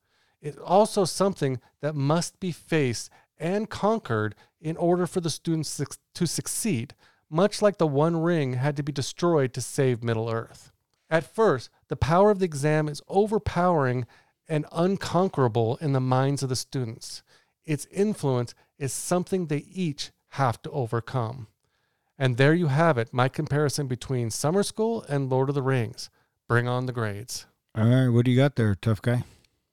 It's also something that must be faced and conquered in order for the students to succeed, much like the One Ring had to be destroyed to save Middle Earth. At first, the power of the exam is overpowering and unconquerable in the minds of the students. Its influence is something they each have to overcome. And there you have it, my comparison between Summer School and Lord of the Rings. Bring on the grades. All right, what do you got there, tough guy?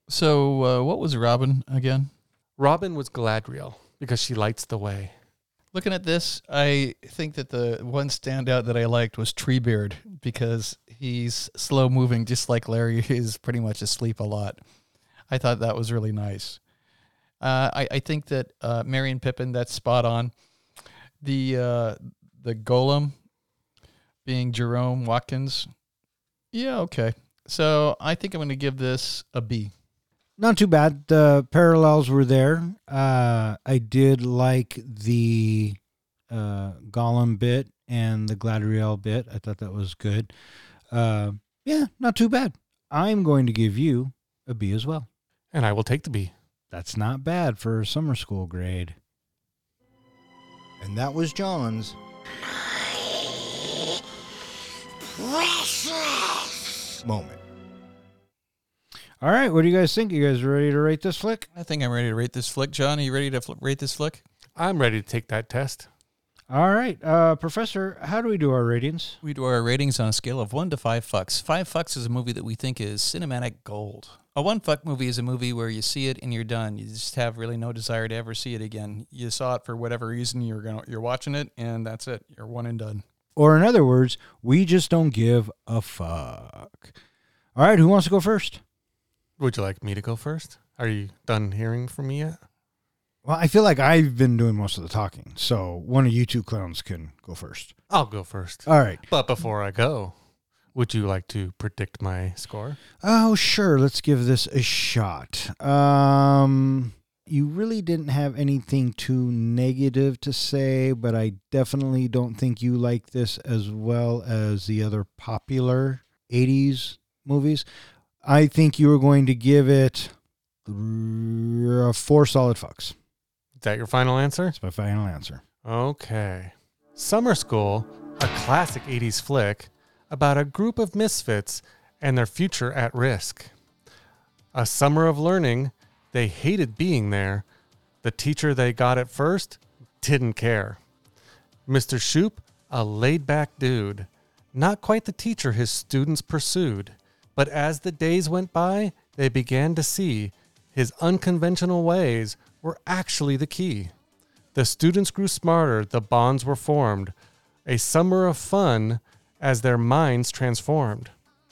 So, uh, what was Robin again? Robin was Galadriel because she lights the way. Looking at this, I think that the one standout that I liked was Treebeard because he's slow moving, just like Larry is pretty much asleep a lot. I thought that was really nice. Uh, I, I think that uh, Merry and Pippin, that's spot on. The uh, the Gollum being Jerome Watkins, yeah, okay. So I think I'm going to give this a B. Not too bad. The parallels were there. Uh, I did like the uh, Gollum bit and the Galadriel bit. I thought that was good. Uh, yeah, not too bad. I'm going to give you a B as well. And I will take the B. That's not bad for a summer school grade. And that was John's. precious Moment. All right, what do you guys think? You guys ready to rate this flick? I think I'm ready to rate this flick. John, are you ready to fl- rate this flick? I'm ready to take that test. All right, uh, Professor, how do we do our ratings? We do our ratings on a scale of one to five fucks. Five fucks is a movie that we think is cinematic gold. A one fuck movie is a movie where you see it and you're done. You just have really no desire to ever see it again. You saw it for whatever reason. You're gonna you're watching it, and that's it. You're one and done. Or in other words, we just don't give a fuck. All right, who wants to go first? Would you like me to go first? Are you done hearing from me yet? Well, I feel like I've been doing most of the talking, so one of you two clowns can go first. I'll go first. All right. But before I go, would you like to predict my score? Oh, sure. Let's give this a shot. Um, you really didn't have anything too negative to say, but I definitely don't think you like this as well as the other popular 80s movies. I think you were going to give it uh, four solid fucks. Is that your final answer? That's my final answer. Okay. Summer School, a classic 80s flick about a group of misfits and their future at risk. A summer of learning, they hated being there. The teacher they got at first didn't care. Mr. Shoop, a laid back dude. Not quite the teacher his students pursued. But as the days went by, they began to see his unconventional ways were actually the key. The students grew smarter, the bonds were formed. A summer of fun as their minds transformed.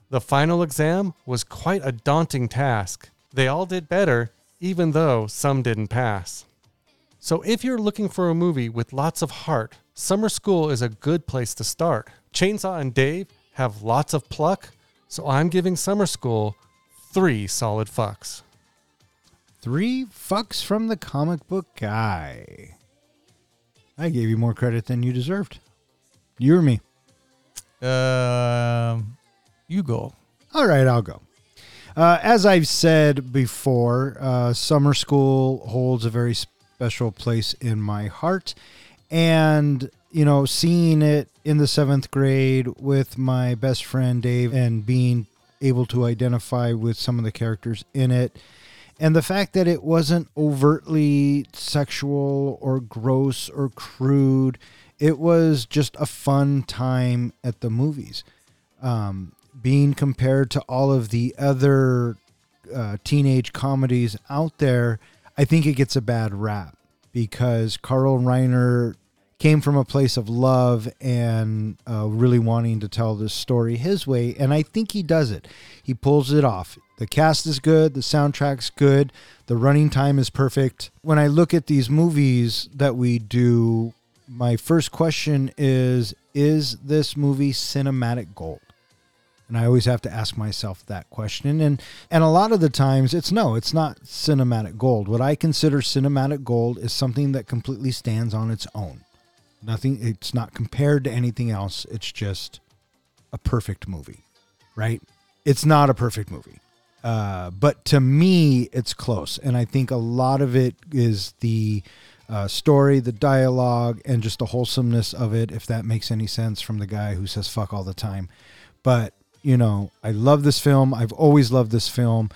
The final exam was quite a daunting task. They all did better, even though some didn't pass. So if you're looking for a movie with lots of heart, Summer School is a good place to start. Chainsaw and Dave have lots of pluck, so I'm giving Summer School three solid fucks. Three fucks from the comic book guy. I gave you more credit than you deserved. You or me? Um, you go. All right, I'll go. Uh, as I've said before, uh, summer school holds a very special place in my heart. And, you know, seeing it in the seventh grade with my best friend Dave and being able to identify with some of the characters in it, and the fact that it wasn't overtly sexual or gross or crude, it was just a fun time at the movies. Um, being compared to all of the other uh, teenage comedies out there, I think it gets a bad rap because Carl Reiner came from a place of love and uh, really wanting to tell this story his way. And I think he does it. He pulls it off. The cast is good, the soundtrack's good, the running time is perfect. When I look at these movies that we do, my first question is Is this movie cinematic gold? And I always have to ask myself that question. And and a lot of the times it's no, it's not cinematic gold. What I consider cinematic gold is something that completely stands on its own. Nothing it's not compared to anything else. It's just a perfect movie. Right? It's not a perfect movie. Uh, but to me, it's close, and I think a lot of it is the uh, story, the dialogue, and just the wholesomeness of it. If that makes any sense from the guy who says "fuck" all the time, but you know, I love this film. I've always loved this film.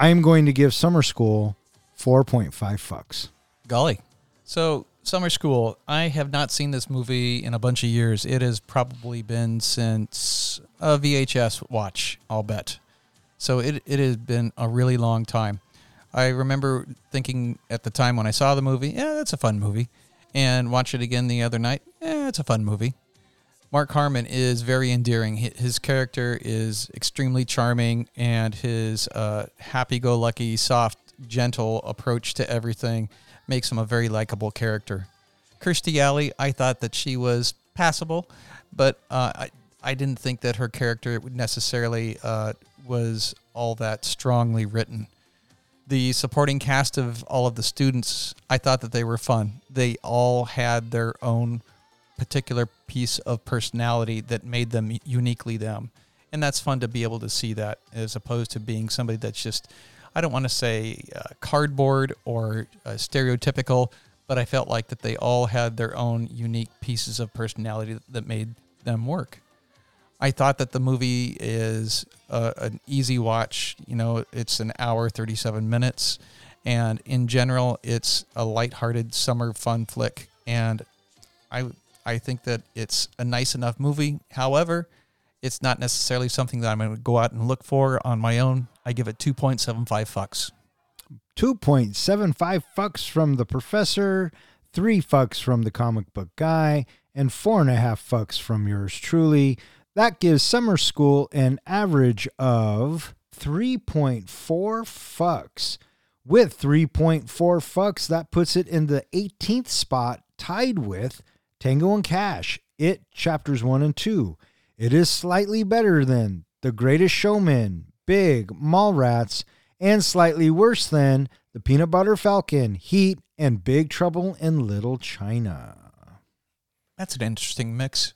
I am going to give Summer School four point five fucks. Golly. So, Summer School, I have not seen this movie in a bunch of years. It has probably been since a VHS watch, I'll bet. So, it, it has been a really long time. I remember thinking at the time when I saw the movie, yeah, that's a fun movie. And watch it again the other night, yeah, it's a fun movie. Mark Harmon is very endearing. His character is extremely charming, and his uh, happy-go-lucky, soft, gentle approach to everything makes him a very likable character. Kirstie Alley, I thought that she was passable, but uh, I I didn't think that her character necessarily uh, was all that strongly written. The supporting cast of all of the students, I thought that they were fun. They all had their own particular piece of personality that made them uniquely them. And that's fun to be able to see that as opposed to being somebody that's just, I don't want to say uh, cardboard or uh, stereotypical, but I felt like that they all had their own unique pieces of personality that made them work. I thought that the movie is uh, an easy watch. You know, it's an hour, 37 minutes. And in general, it's a lighthearted summer fun flick. And I I think that it's a nice enough movie. However, it's not necessarily something that I'm going to go out and look for on my own. I give it 2.75 fucks. 2.75 fucks from the professor, three fucks from the comic book guy, and four and a half fucks from yours truly. That gives summer school an average of 3.4 fucks. With 3.4 fucks, that puts it in the 18th spot, tied with Tango and Cash, It Chapters 1 and 2. It is slightly better than The Greatest Showman, Big, Mallrats, and slightly worse than The Peanut Butter Falcon, Heat, and Big Trouble in Little China. That's an interesting mix.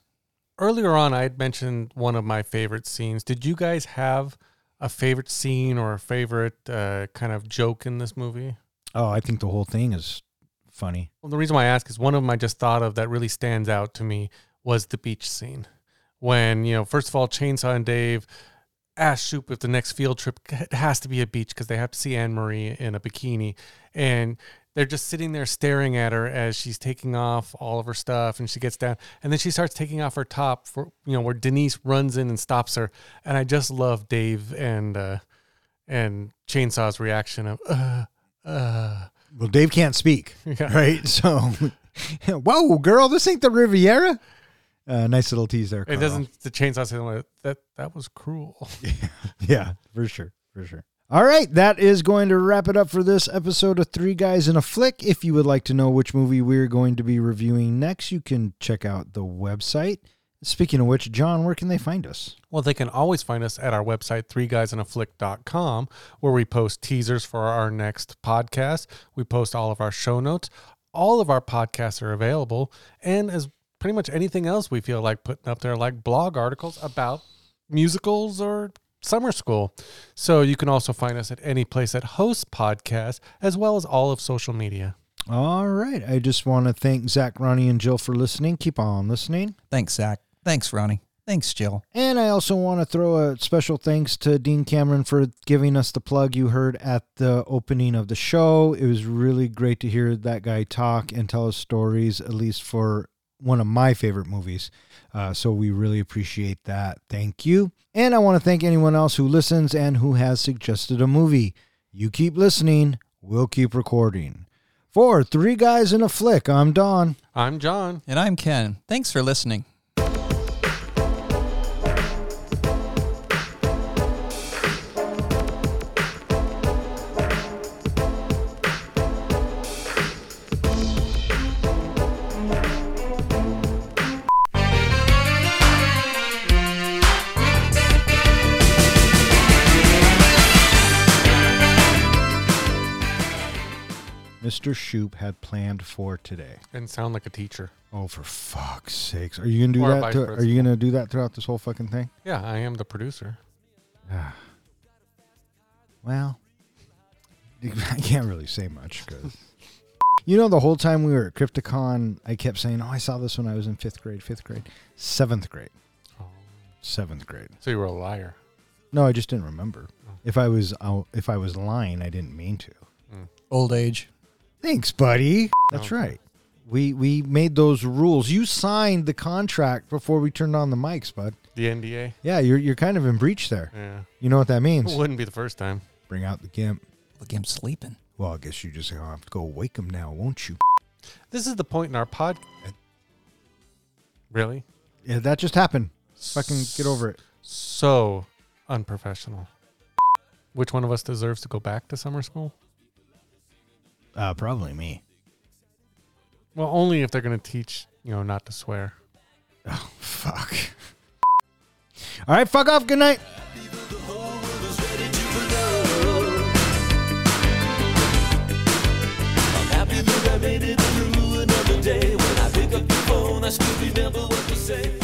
Earlier on, I had mentioned one of my favorite scenes. Did you guys have a favorite scene or a favorite uh, kind of joke in this movie? Oh, I think the whole thing is funny. Well, the reason why I ask is one of them I just thought of that really stands out to me was the beach scene. When, you know, first of all, Chainsaw and Dave ask Shoop if the next field trip has to be a beach because they have to see Anne Marie in a bikini. And they're just sitting there staring at her as she's taking off all of her stuff and she gets down and then she starts taking off her top for you know where Denise runs in and stops her and I just love Dave and uh and Chainsaw's reaction of uh uh Well, Dave can't speak, Yeah. right? So, whoa, girl, this ain't the Riviera. Uh, nice little tease there. it doesn't the chainsaw say like, that that was cruel Yeah, for sure. For sure. All right, that is going to wrap it up for this episode of Three Guys in a Flick. If you would like to know which movie we're going to be reviewing next, you can check out the website. Speaking of which, John, where can they find us? Well, they can always find us at our website, threeguysinaflick.com, where we post teasers for our next podcast. We post all of our show notes. All of our podcasts are available, and as pretty much anything else we feel like putting up there, like blog articles about musicals or summer school. So you can also find us at any place that hosts podcasts, as well as all of social media. All right. I just want to thank Zach, Ronnie, and Jill for listening. Keep on listening. Thanks, Zach. Thanks, Ronnie. Thanks, Jill. And I also want to throw a special thanks to Dean Cameron for giving us the plug you heard at the opening of the show. It was really great to hear that guy talk and tell us stories, at least for one of my favorite movies. Uh, so we really appreciate that. Thank you. And I want to thank anyone else who listens and who has suggested a movie. You keep listening, we'll keep recording. For Three Guys in a Flick, I'm Don. I'm John. And I'm Ken. Thanks for listening. Mr. Shoop had planned for today. And sound like a teacher. Oh, for fuck's sakes! Are you gonna do Or a that? vice To, are you gonna do that throughout this whole fucking thing? Yeah, I am the producer. Ah. Well, I can't really say much because. You know, the whole time we were at Crypticon, I kept saying, "Oh, I saw this when I was in fifth grade, fifth grade, seventh grade, Oh. seventh grade." So you were a liar. No, I just didn't remember. Oh. If I was out, if I was lying, I didn't mean to. Mm. Old age. Thanks, buddy. That's right. We we made those rules. You signed the contract before we turned on the mics, bud. The NDA. Yeah, you're you're kind of in breach there. Yeah. You know what that means? It wouldn't be the first time. Bring out the gimp. Look him sleeping. Well, I guess you just gonna have to go wake him now, won't you? This is the point in our pod. Uh, really? Yeah, that just happened. Fucking get over it. So unprofessional. Which one of us deserves to go back to summer school? Uh, probably me. Well, only if they're going to teach, you know, not to swear. Oh, fuck. All right, fuck off. Good night. I made it through another day. When I pick up the phone, I still remember what to say.